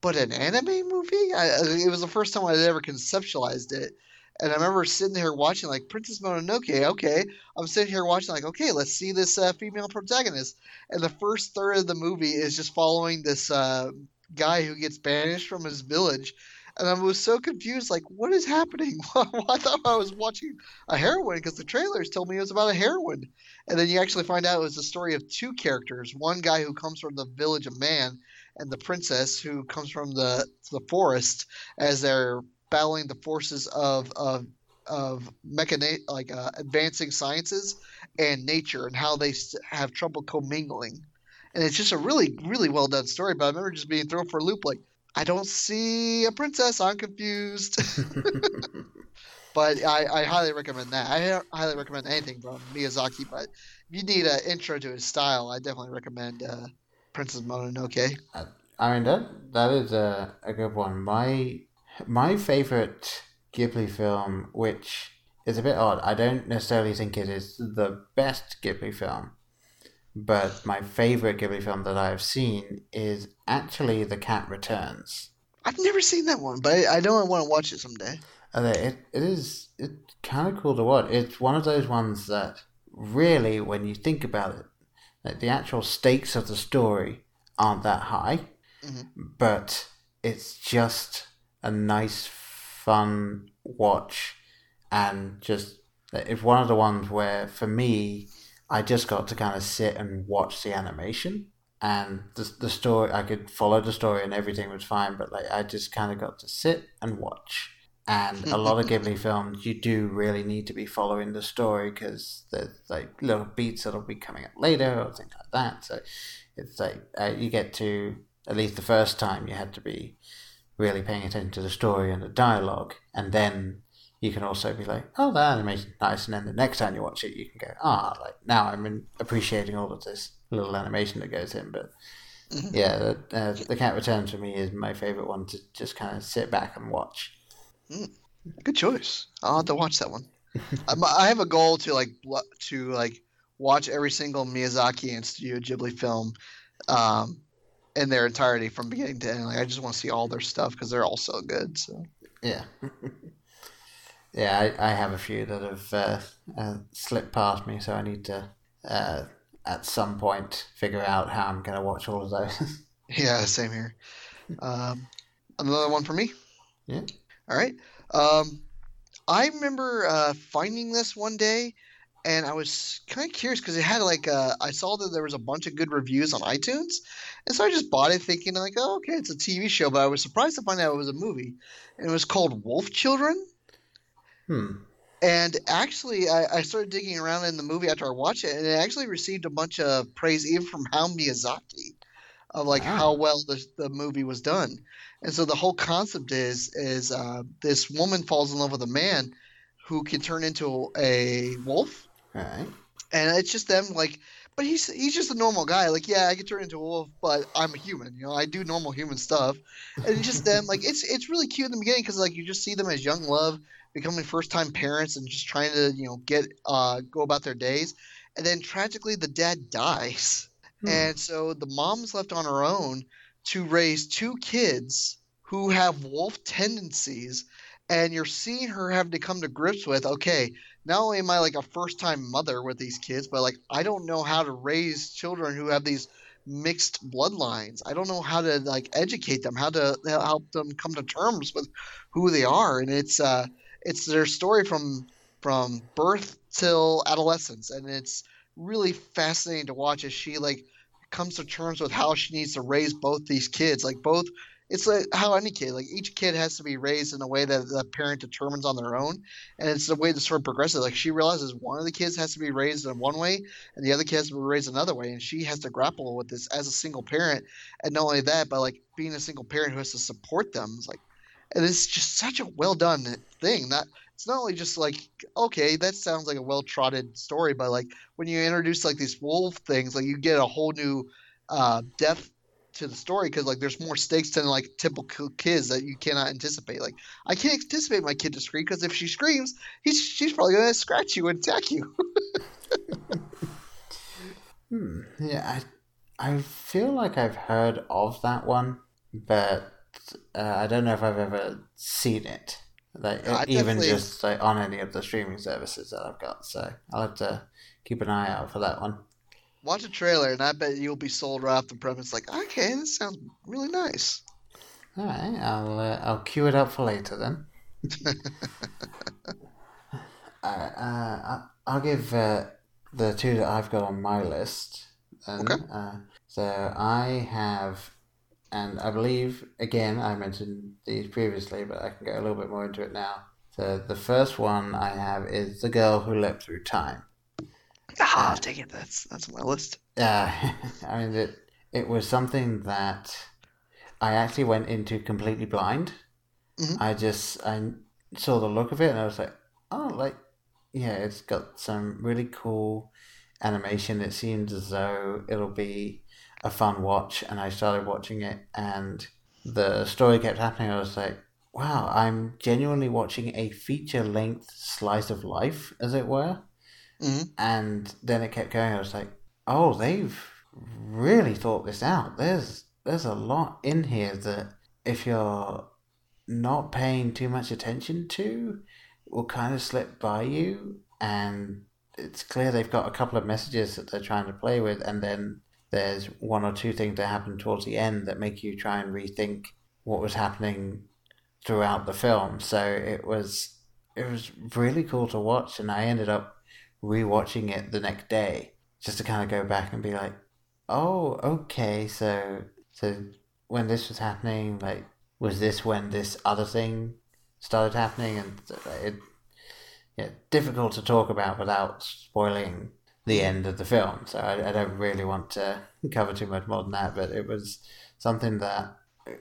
but an anime movie? I, it was the first time I had ever conceptualized it. And I remember sitting here watching like Princess Mononoke. Okay, I'm sitting here watching like, okay, let's see this uh, female protagonist. And the first third of the movie is just following this uh, guy who gets banished from his village. And I was so confused, like, what is happening? I thought I was watching a heroine because the trailers told me it was about a heroine. And then you actually find out it was the story of two characters one guy who comes from the village of man, and the princess who comes from the, the forest as they're battling the forces of of of mechanic like uh, advancing sciences and nature and how they have trouble commingling. And it's just a really really well done story. But I remember just being thrown for a loop, like I don't see a princess. I'm confused. but I, I highly recommend that. I highly recommend anything from Miyazaki. But if you need an intro to his style, I definitely recommend uh, Princess Mononoke. I mean that that is a, a good one. My my favorite Ghibli film, which is a bit odd, I don't necessarily think it is the best Ghibli film, but my favorite Ghibli film that I've seen is actually The Cat Returns. I've never seen that one, but I, I don't want to watch it someday. It, it is it's kind of cool to watch. It's one of those ones that really, when you think about it, like the actual stakes of the story aren't that high, mm-hmm. but it's just a nice, fun watch, and just it's one of the ones where for me, I just got to kind of sit and watch the animation and the the story. I could follow the story and everything was fine, but like I just kind of got to sit and watch. And a lot of Ghibli films, you do really need to be following the story because there's like little beats that'll be coming up later or things like that. So it's like uh, you get to at least the first time you had to be really paying attention to the story and the dialogue, and then you can also be like, oh, the animation's nice, and then the next time you watch it, you can go, ah, like now I'm in, appreciating all of this little animation that goes in. But mm-hmm. yeah, the, uh, the Cat Returns for me is my favorite one to just kind of sit back and watch. Mm. Good choice. I'll have to watch that one. I have a goal to like to like watch every single Miyazaki and Studio Ghibli film um, in their entirety from beginning to end. Like I just want to see all their stuff because they're all so good. So yeah, yeah. I, I have a few that have uh, uh, slipped past me, so I need to uh, at some point figure out how I'm going to watch all of those. yeah, same here. Um, another one for me. Yeah. All right. Um, I remember uh, finding this one day and I was kind of curious because it had like uh, I saw that there was a bunch of good reviews on iTunes, and so I just bought it thinking like, oh, okay, it's a TV show. But I was surprised to find out it was a movie, and it was called Wolf Children. Hmm. And actually, I, I started digging around in the movie after I watched it, and it actually received a bunch of praise even from Hayao Miyazaki of like wow. how well the, the movie was done. And so the whole concept is is uh, this woman falls in love with a man who can turn into a wolf Right. And it's just them like, but he's he's just a normal guy. Like, yeah, I can turn into a wolf, but I'm a human. You know, I do normal human stuff. And it's just them like it's it's really cute in the beginning because like you just see them as young love becoming first time parents and just trying to you know get uh go about their days, and then tragically the dad dies, hmm. and so the mom's left on her own to raise two kids who have wolf tendencies and you're seeing her having to come to grips with okay not only am I like a first time mother with these kids, but like I don't know how to raise children who have these mixed bloodlines. I don't know how to like educate them, how to help them come to terms with who they are, and it's uh, it's their story from from birth till adolescence, and it's really fascinating to watch as she like comes to terms with how she needs to raise both these kids, like both it's like how any kid like each kid has to be raised in a way that the parent determines on their own. And it's the way the story progresses. Like she realizes one of the kids has to be raised in one way and the other kid has to be raised another way. And she has to grapple with this as a single parent. And not only that but like being a single parent who has to support them it's like and it's just such a well done thing that it's not only just like okay that sounds like a well trotted story but like when you introduce like these wolf things like you get a whole new uh, depth to the story because like there's more stakes than like typical kids that you cannot anticipate. Like I can't anticipate my kid to scream because if she screams, he's she's probably gonna scratch you and attack you. hmm. Yeah, I I feel like I've heard of that one, but uh, I don't know if I've ever seen it. Like even just like on any of the streaming services that I've got. So I'll have to keep an eye out for that one. Watch a trailer, and I bet you'll be sold right off the premise. Like, okay, this sounds really nice. All right, I'll uh, I'll cue it up for later then. uh, I'll give uh, the two that I've got on my list. Then. Okay. Uh, so I have, and I believe again I mentioned these previously, but I can go a little bit more into it now. So the first one I have is the girl who leapt through time. Ah, uh, take it. That's that's on my list. Yeah, uh, I mean it. It was something that I actually went into completely blind. Mm-hmm. I just I saw the look of it and I was like, oh, like yeah, it's got some really cool animation. It seems as though it'll be a fun watch, and I started watching it, and the story kept happening. I was like, wow, I'm genuinely watching a feature length slice of life, as it were. Mm-hmm. And then it kept going. I was like, oh, they've really thought this out. There's there's a lot in here that if you're not paying too much attention to, will kind of slip by you. And it's clear they've got a couple of messages that they're trying to play with, and then there's one or two things that happen towards the end that make you try and rethink what was happening throughout the film. So it was it was really cool to watch, and I ended up rewatching it the next day just to kind of go back and be like, oh, okay, so so when this was happening, like, was this when this other thing started happening? And uh, it, yeah, difficult to talk about without spoiling the end of the film. So I, I don't really want to cover too much more than that, but it was something that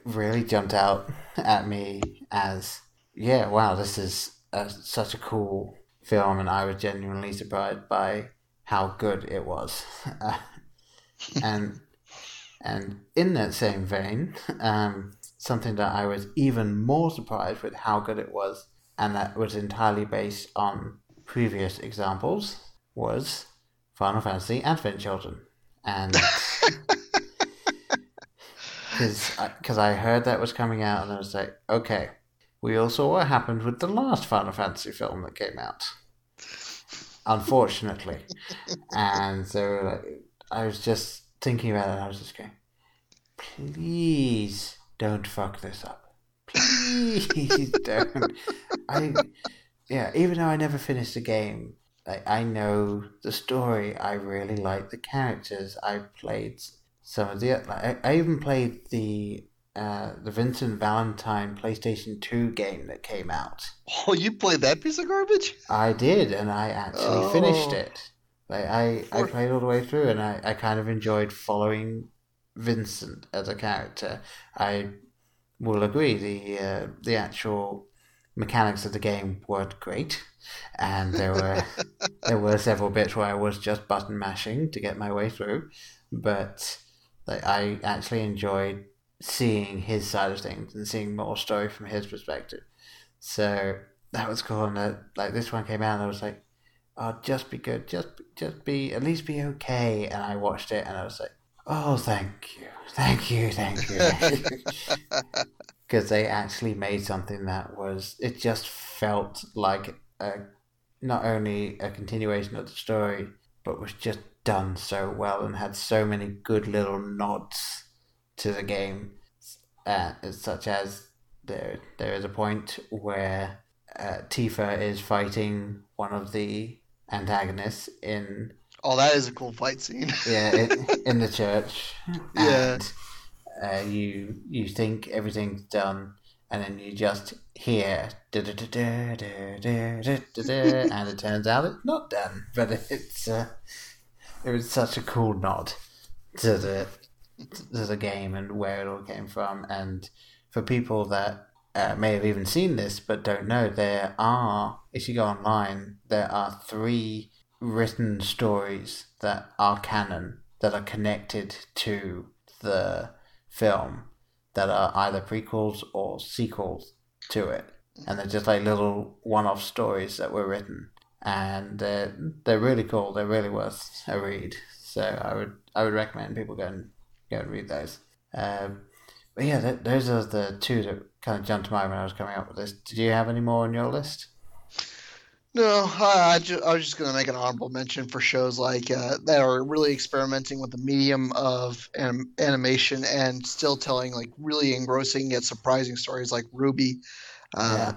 really jumped out at me as, yeah, wow, this is a, such a cool film, and I was genuinely surprised by how good it was. and and in that same vein, um, something that I was even more surprised with how good it was, and that was entirely based on previous examples, was Final Fantasy Advent Children, and because I heard that was coming out, and I was like, okay, we all saw what happened with the last Final Fantasy film that came out. Unfortunately. and so like, I was just thinking about it and I was just going, please don't fuck this up. Please don't. I, yeah, even though I never finished the game, like, I know the story. I really like the characters. I played some of the. I, I even played the uh, the Vincent Valentine PlayStation 2 game that came out. Oh, you played that piece of garbage? I did, and I actually oh. finished it. Like I, I played all the way through, and I, I kind of enjoyed following Vincent as a character. I will agree the uh, the actual mechanics of the game weren't great, and there were there were several bits where I was just button mashing to get my way through, but like I actually enjoyed seeing his side of things and seeing more story from his perspective. So that was cool. And uh, like this one came out, and I was like, "Oh, just be good, just just be at least be okay." And I watched it, and I was like, "Oh, thank you, thank you, thank you," because they actually made something that was. It just felt like a not only a continuation of the story, but was just done so well and had so many good little nods to the game, uh, such as there there is a point where uh, Tifa is fighting one of the antagonists in Oh, that is a cool fight scene. yeah in, in the church. Yeah. And, uh, you you think everything's done, and then you just hear and it turns out it's not done, but it's uh, it was such a cool nod to the to the game and where it all came from, and for people that uh, may have even seen this but don't know, there are if you go online, there are three written stories that are canon that are connected to the film that are either prequels or sequels to it. And they're just like little one off stories that were written. And they're, they're really cool. They're really worth a read. So I would I would recommend people go and go and read those. Um, but yeah, th- those are the two that kind of jumped to mind when I was coming up with this. Did you have any more on your list? No, I, I, was just going to make an honorable mention for shows like uh, that are really experimenting with the medium of anim- animation and still telling like really engrossing yet surprising stories like RWBY. Uh,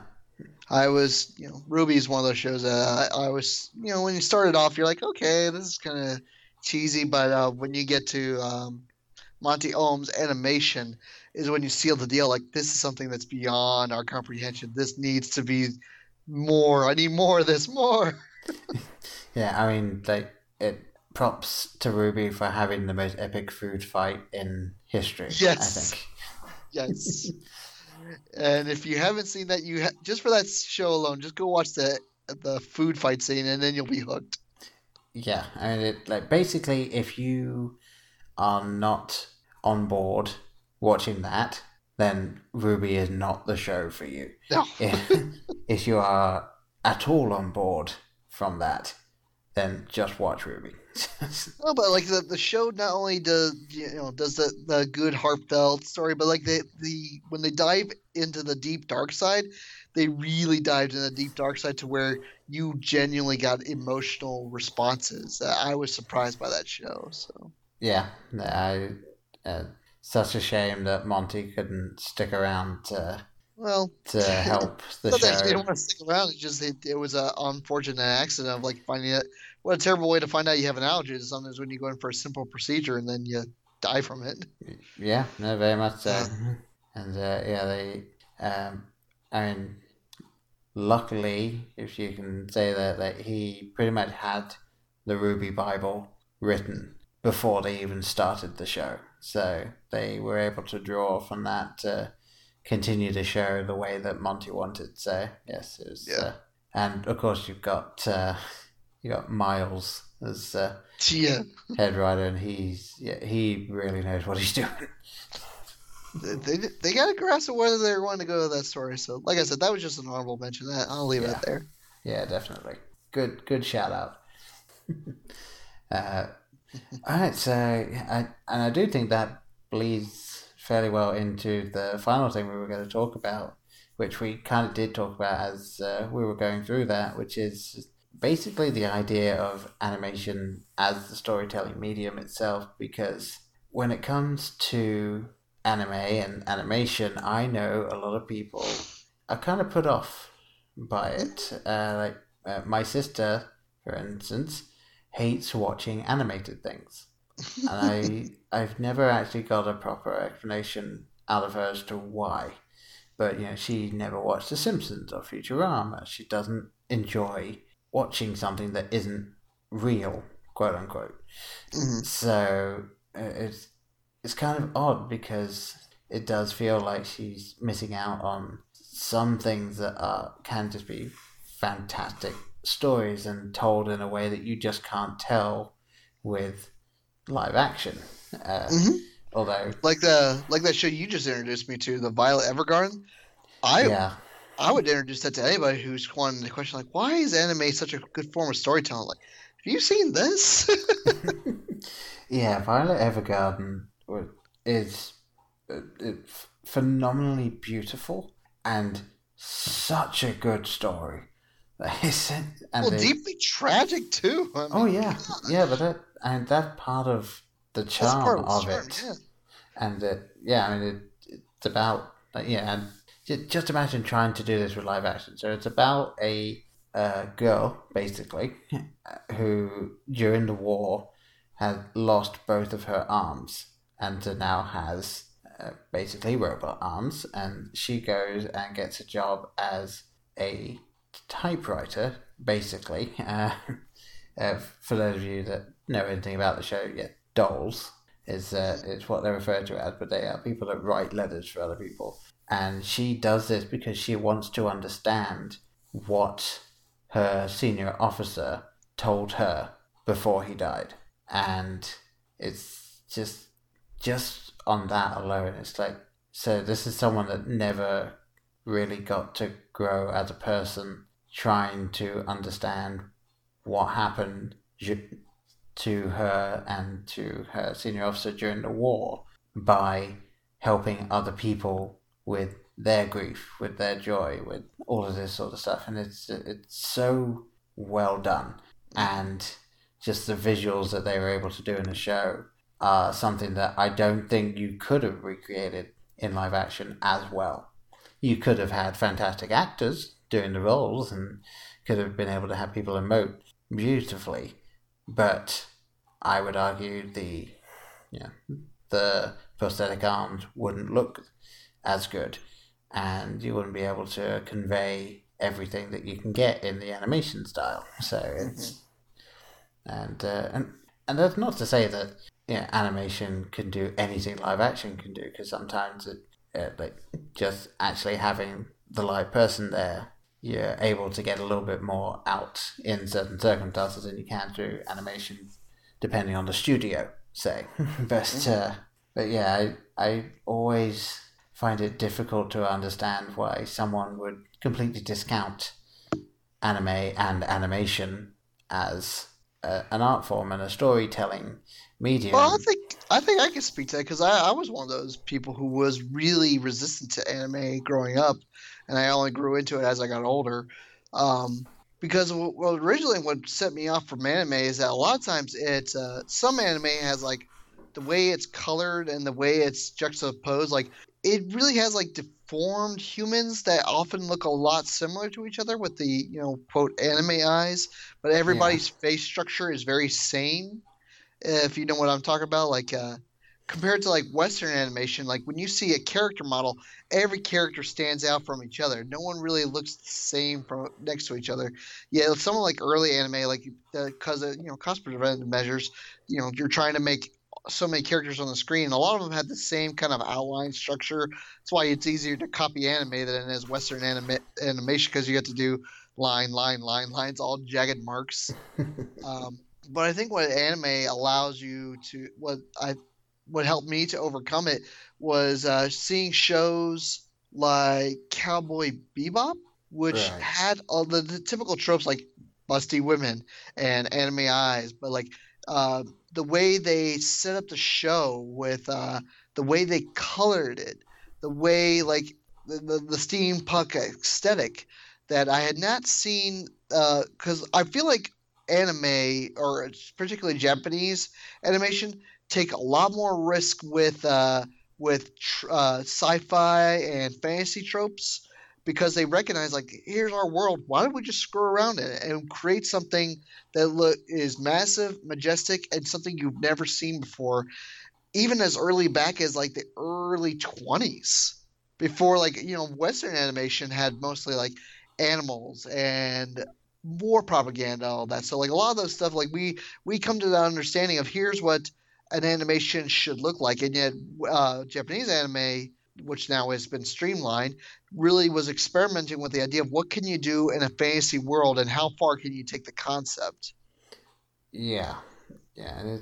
I was, you know, RWBY is one of those shows that I, I was, you know, when you started off, you're like, okay, this is kind of cheesy, but uh, when you get to um, Monty Oum's animation, is when you seal the deal. Like, this is something that's beyond our comprehension. This needs to be more. I need more of this, more. Yeah, I mean, like it props to RWBY for having the most epic food fight in history. Yes. I think. yes. and if you haven't seen that, you ha- just for that show alone, just go watch the the food fight scene, and then you'll be hooked. Yeah, I mean, it, like basically, if you are not on board watching that, then RWBY is not the show for you. No. If, if you are at all on board from that, then just watch RWBY. No, but like the, the show not only does you know does the, the good heartfelt story, but like the the when they dive into the deep dark side, they really dived into the deep dark side to where you genuinely got emotional responses. I was surprised by that show. So yeah, I, uh, such a shame that Monty couldn't stick around to well to help the that he didn't want to stick around. It's just it, it was an unfortunate accident of like finding it. What a terrible way to find out you have an allergy to something is when you go in for a simple procedure and then you die from it. Yeah, no, very much so. And uh, yeah, they. Um, I mean, luckily, if you can say that, that he pretty much had the RWBY Bible written before they even started the show, so they were able to draw from that to continue to show the way that Monty wanted. So yes, it was. Yeah. Uh, and of course, you've got uh, you got Miles as uh, Yeah. head writer, and he's yeah, he really knows what he's doing. they they got a grasp of whether they're wanting to go to that story. So, like I said, that was just an honorable mention. That I'll leave Yeah. it there. Yeah, definitely. Good, good shout out. uh, all right, so I, and I do think that bleeds fairly well into the final thing we were going to talk about, which we kind of did talk about as uh, we were going through that, which is basically the idea of animation as the storytelling medium itself. Because when it comes to anime and animation, I know a lot of people are kind of put off by it. Uh, like uh, my sister, for instance, hates watching animated things, and I I've never actually got a proper explanation out of her as to why. But you know, she never watched The Simpsons or Futurama. She doesn't enjoy watching something that isn't real, quote unquote. So uh, it's it's kind of odd because it does feel like she's missing out on some things that are can just be fantastic stories and told in a way that you just can't tell with live action. Uh, Mhm. Although, Like the like that show you just introduced me to, the Violet Evergarden. I yeah, I would introduce that to anybody who's wanting the question like, why is anime such a good form of storytelling? Like, have you seen this? yeah, Violet Evergarden is uh, phenomenally beautiful and such a good story. It's- and well, they- deeply tragic too. I Oh mean, yeah, yeah, but that and that's part of the charm of of, the charm, it. yeah. And it, yeah, I mean, it, it's about like, yeah, and just imagine trying to do this with live action. So it's about a uh, girl basically who during the war had lost both of her arms and now has uh, basically robot arms, and she goes and gets a job as a typewriter, basically. Uh, uh, for those of you that know anything about the show, yeah, dolls is uh, is what they refer to as, but they are people that write letters for other people. And she does this because she wants to understand what her senior officer told her before he died, and it's just just on that alone, it's like so. This is someone that never really got to grow as a person, trying to understand what happened to her and to her senior officer during the war by helping other people with their grief, with their joy, with all of this sort of stuff, and it's it's so well done, and just the visuals that they were able to do in the show are something that I don't think you could have recreated in live action as well. You could have had fantastic actors doing the roles and could have been able to have people emote beautifully, but I would argue the you know, the prosthetic arms wouldn't look as good, and you wouldn't be able to convey everything that you can get in the animation style. So it's and uh, and and that's not to say that yeah, animation can do anything live action can do because sometimes it uh, like just actually having the live person there you're able to get a little bit more out in certain circumstances than you can through animation depending on the studio say. But uh, but yeah I, I always find it difficult to understand why someone would completely discount anime and animation as a, an art form and a storytelling medium. Well, I think I think I can speak to that because I, I was one of those people who was really resistant to anime growing up, and I only grew into it as I got older. Um, because well, originally what set me off from anime is that a lot of times it's uh, some anime has like the way it's colored and the way it's juxtaposed, like it really has like deformed humans that often look a lot similar to each other with the you know quote anime eyes, but everybody's face structure is very same if you know what I'm talking about. Like uh, compared to like Western animation, like when you see a character model, every character stands out from each other. No one really looks the same from next to each other. Yeah, some like early anime, like because uh, you know cost preventive measures, you know you're trying to make so many characters on the screen. A lot of them had the same kind of outline structure. That's why it's easier to copy anime than it is Western anima- animation because you get to do line, line, line, lines, all jagged marks. um, but I think what anime allows you to what I what helped me to overcome it was uh, seeing shows like Cowboy Bebop, which Right. had all the, the typical tropes like busty women and anime eyes, but like uh, the way they set up the show with uh, the way they colored it, the way like the, the, the steampunk aesthetic that I had not seen because I feel like anime or particularly Japanese animation take a lot more risk with uh, with uh, sci-fi and fantasy tropes because they recognize like here's our world. Why don't we just screw around it and create something that look is massive majestic and something you've never seen before even as early back as like the early 20s before like you know western animation had mostly like animals and war propaganda all that. So like a lot of those stuff like we we come to the understanding of here's what an animation should look like. And yet uh, japanese anime which now has been streamlined really was experimenting with the idea of what can you do in a fantasy world and how far can you take the concept? Yeah, yeah. It,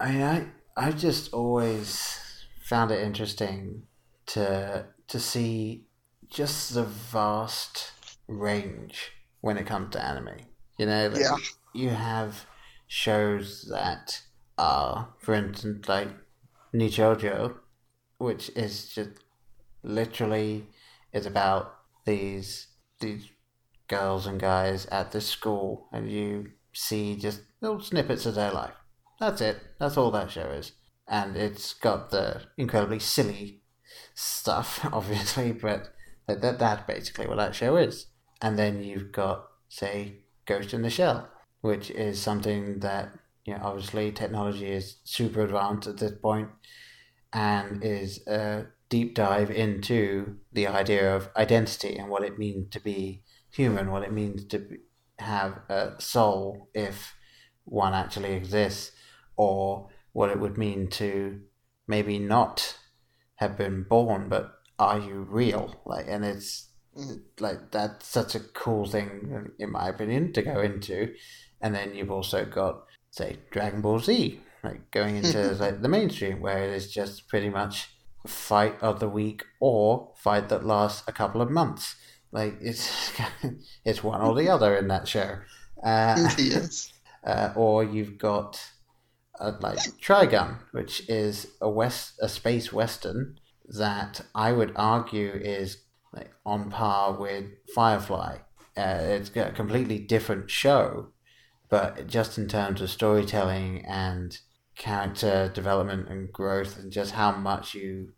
I mean, I I just always found it interesting to to see just the vast range when it comes to anime. You know, like, Yeah. you have shows that are, for instance, like Nichijou, which is just literally is about these these girls and guys at this school, and you see just little snippets of their life. That's it. That's all that show is. And it's got the incredibly silly stuff, obviously, but that, that that's basically what that show is. And then you've got, say, Ghost in the Shell, which is something that, you know, obviously technology is super advanced at this point and is a deep dive into the idea of identity and what it means to be human, what it means to be, have a soul if one actually exists, or what it would mean to maybe not have been born, but are you real? Like, and it's like that's such a cool thing, in my opinion, to go into. And then you've also got, say, Dragon Ball Z, like going into like the mainstream, where it is just pretty much fight of the week or fight that lasts a couple of months. Like it's it's one or the other in that show. Uh, yes. Uh, or you've got uh, like Trigun, which is a west a space western that I would argue is like on par with Firefly. Uh, it's a completely different show, but just in terms of storytelling and character development and growth, and just how much you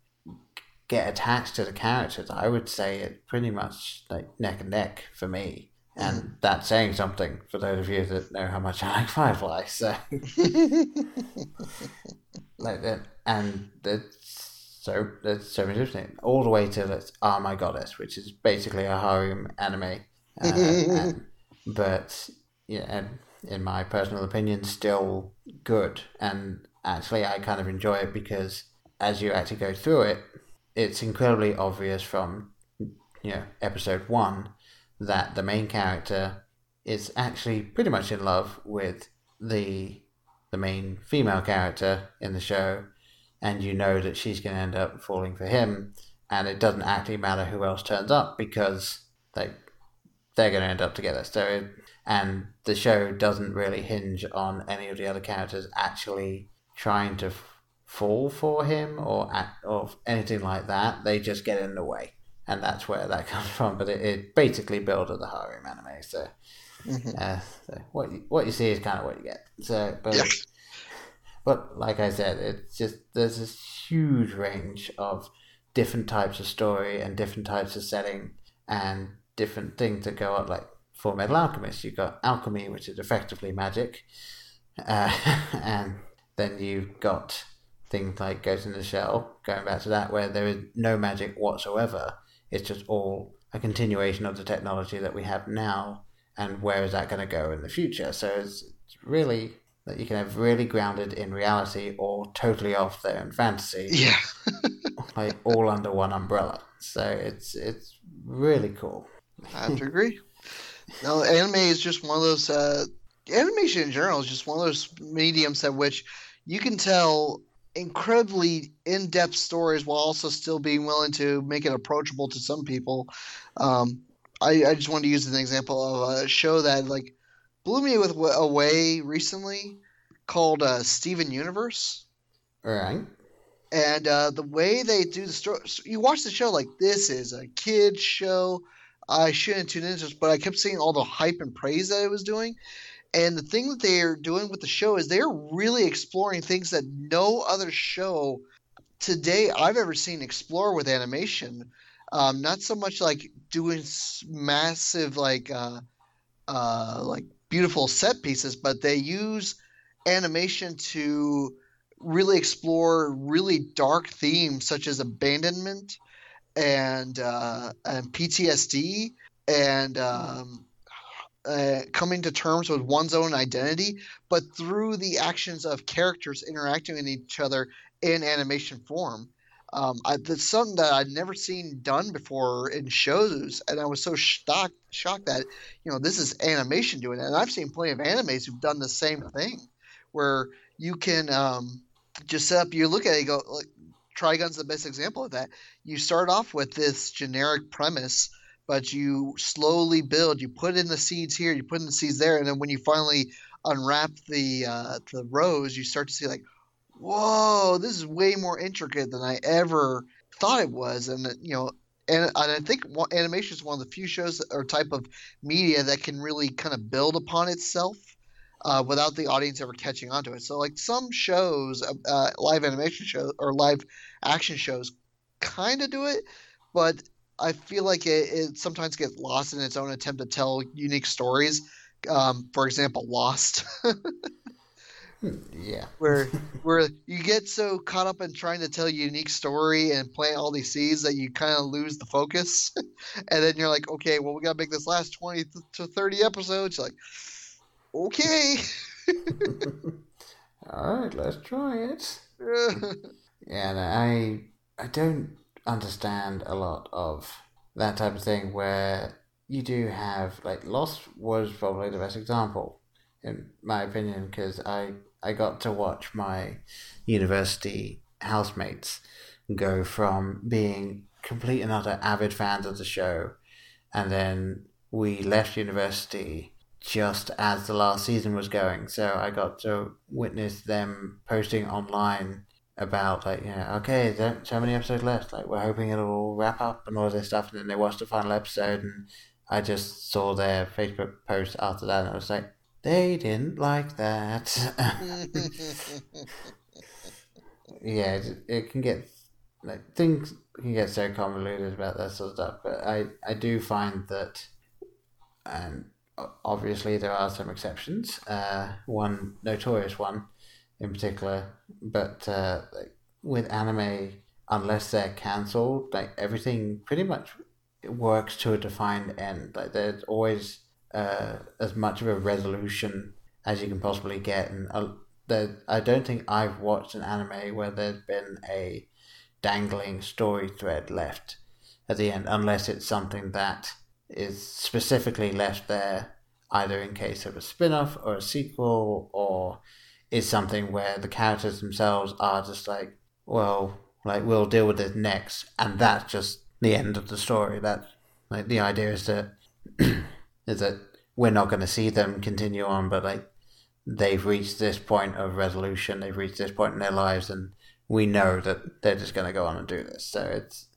get attached to the characters, I would say it's pretty much like neck and neck for me. And that's saying something for those of you that know how much I like Firefly. So, like that, and that's so that's so interesting. All the way to let's Ah My Goddess, which is basically a harem anime, uh, and, but yeah, and in my personal opinion, still good. And actually, I kind of enjoy it because as you actually go through it, it's incredibly obvious from you know episode one that the main character is actually pretty much in love with the the main female character in the show, and you know that she's going to end up falling for him, and it doesn't actually matter who else turns up because they they're going to end up together. So, it, and the show doesn't really hinge on any of the other characters actually trying to f- fall for him or act, or anything like that. They just get in the way and that's where that comes from. But it, it basically builds of the harem anime. So, mm-hmm. uh, so, what you, what you see is kind of what you get. So, but yeah. But like I said, it's just there's this huge range of different types of story and different types of setting and different things that go up. Like Fullmetal Alchemist, you've got alchemy, which is effectively magic, uh, and then you've got things like Ghost in the Shell, going back to that, where there is no magic whatsoever it's just all a continuation of the technology that we have now, and where is that going to go in the future? So it's, it's really that you can have really grounded in reality or totally off there in fantasy. Yeah. like all under one umbrella. So it's it's really cool. I have to agree. No, anime is just one of those. Uh, animation in general is just one of those mediums at which you can tell incredibly in-depth stories while also still being willing to make it approachable to some people. Um, I, I, just wanted to use an example of a show that like blew me with away recently called uh, Steven Universe. All right. And uh, the way they do the story, you watch the show like this is a kid show. I shouldn't tune into this, but I kept seeing all the hype and praise that it was doing. And the thing that they're doing with the show is they're really exploring things that no other show today I've ever seen explore with animation. Um, not so much like doing massive like uh, uh, like beautiful set pieces, but they use animation to really explore really dark themes such as abandonment and uh, and PTSD and um, uh, coming to terms with one's own identity, but through the actions of characters interacting with each other in animation form. Um, I, that's something that I'd never seen done before in shows, and I was so shocked shocked that you know this is animation doing it. And I've seen plenty of animes who've done the same thing, where you can um, just set up. You look at it, go like Trigun's the best example of that. You start off with this generic premise but you slowly build. You put in the seeds here, you put in the seeds there, and then when you finally unwrap the uh, the rows, you start to see like, whoa, this is way more intricate than I ever thought it was. And you know, and, and I think animation is one of the few shows or type of media that can really kind of build upon itself. uh, without the audience ever catching on to it. So like some shows, uh, uh live animation shows or live action shows, kind of do it, but I feel like it, it, sometimes gets lost in its own attempt to tell unique stories. Um, for example, Lost. yeah. Where where you get so caught up in trying to tell a unique story and plant all these seeds that you kind of lose the focus, and then you're like, okay, well we gotta make this last twenty to thirty episodes. You're like, okay. all right, let's try it. yeah, no, I I don't understand a lot of that type of thing where you do have like Lost was probably the best example in my opinion because I I got to watch my university housemates go from being complete and utter avid fans of the show and then we left university just as the last season was going. So I got to witness them posting online about like you know okay there's so many episodes left? Like we're hoping it'll all wrap up and all this stuff. And then they watched the final episode and I just saw their Facebook post after that and I was like they didn't like that yeah it, it can get like things can get so convoluted about that sort of stuff but I I do find that and obviously there are some exceptions uh one notorious one in particular. But uh, like, with anime, unless they're cancelled, like everything pretty much works to a defined end. Like there's always uh, as much of a resolution as you can possibly get, and uh, I don't think I've watched an anime where there's been a dangling story thread left at the end, unless it's something that is specifically left there either in case of a spin-off or a sequel or is something where the characters themselves are just like, well, like we'll deal with this next, and that's just the end of the story. That like the idea is that is that we're not going to see them continue on, but like they've reached this point of resolution, they've reached this point in their lives, and we know that they're just going to go on and do this. So it's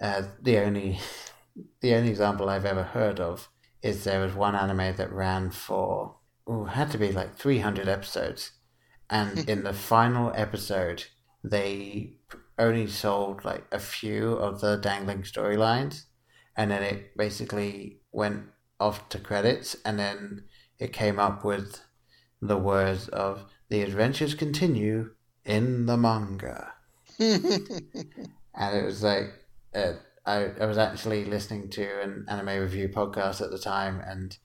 uh, the only the only example I've ever heard of is there was one anime that ran for oh had to be like 300 episodes and in the final episode, they only sold like a few of the dangling storylines, and then it basically went off to credits, and then it came up with the words of "The adventures continue in the manga," and it was like. Uh, I, I was actually listening to an anime review podcast at the time, and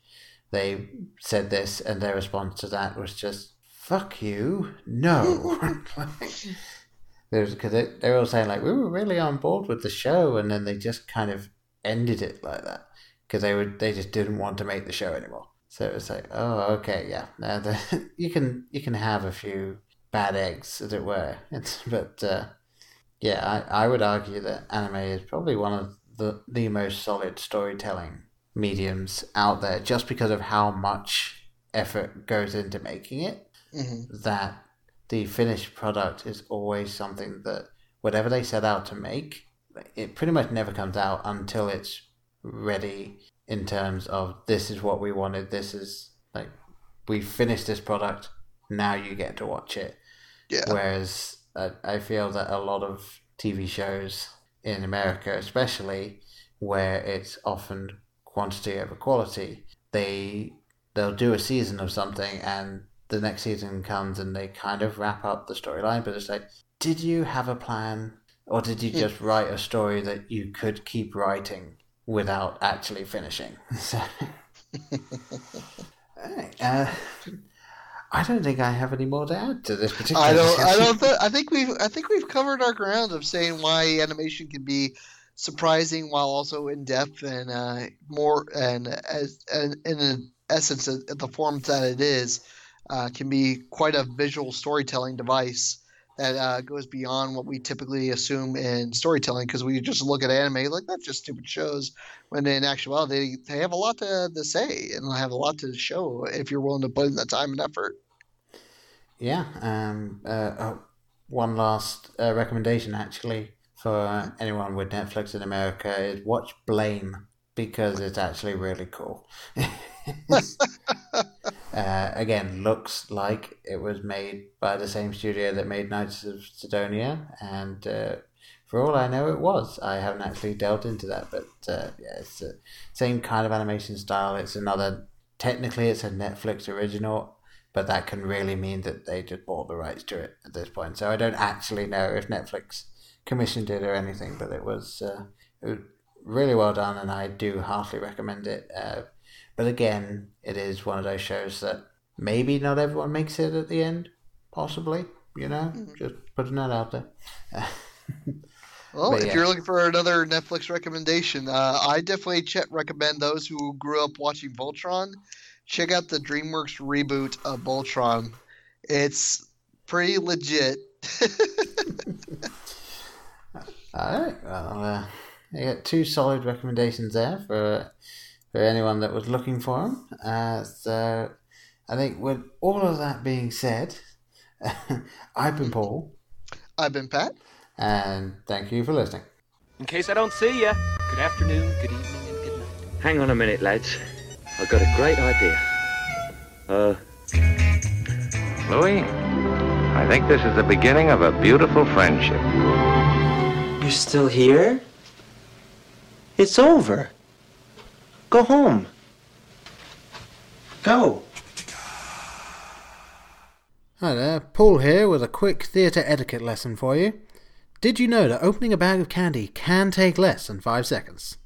they said this, and their response to that was just fuck you, no. because they, they were all saying like we were really on board with the show, and then they just kind of ended it like that because they would they just didn't want to make the show anymore. So it was like, oh, okay, yeah, now the, you can you can have a few bad eggs, as it were. It's, but uh, yeah, I, I would argue that anime is probably one of the the most solid storytelling mediums out there, just because of how much effort goes into making it mm-hmm. that the finished product is always something that whatever they set out to make, it pretty much never comes out until it's ready in terms of this is what we wanted. This is like we finished this product. Now you get to watch it. Yeah. Whereas I, I feel that a lot of TV shows in America, especially where it's often quantity over quality, they they'll do a season of something and the next season comes and they kind of wrap up the storyline, but it's like, did you have a plan? Or did you hmm. just write a story that you could keep writing without actually finishing? So, uh, I don't think I have any more to add to this particular. I don't. I don't. Th- I think we've. I think we've covered our ground of saying why animation can be surprising while also in depth and uh, more and as and in an essence the form that it is uh, can be quite a visual storytelling device that uh, goes beyond what we typically assume in storytelling because we just look at anime like that's just stupid shows when in actuality they, they have a lot to, to say and have a lot to show if you're willing to put in the time and effort. Yeah um, uh, uh one last uh, recommendation actually for anyone with netflix in america is watch blame because it's actually really cool Uh, again, looks like it was made by the same studio that made Knights of Sidonia, and uh, for all I know, it was. I haven't actually delved into that, but uh, yeah, it's the same kind of animation style. It's another. Technically, it's a Netflix original, but that can really mean that they just bought the rights to it at this point. So I don't actually know if Netflix commissioned it or anything, but it was, uh, it was really well done, and I do heartily recommend it. But again, it is one of those shows that maybe not everyone makes it at the end, possibly. You know, mm-hmm. just putting that out there. well, but if yeah. you're looking for another Netflix recommendation, uh, I definitely ch- recommend those who grew up watching Voltron check out the DreamWorks reboot of Voltron. It's pretty legit. All right. Well, uh, I got two solid recommendations there for for anyone that was looking for them. Uh, so I think with all of that being said, I've been Paul. I've been Pat. And thank you for listening. In case I don't see you, good afternoon, good evening, and good night. Hang on a minute, lads. I've got a great idea. Uh. Louis, I think this is the beginning of a beautiful friendship. You're still here? It's over. Go home. Go. Hi there, Paul here with a quick theatre etiquette lesson for you. Did you know that opening a bag of candy can take less than five seconds?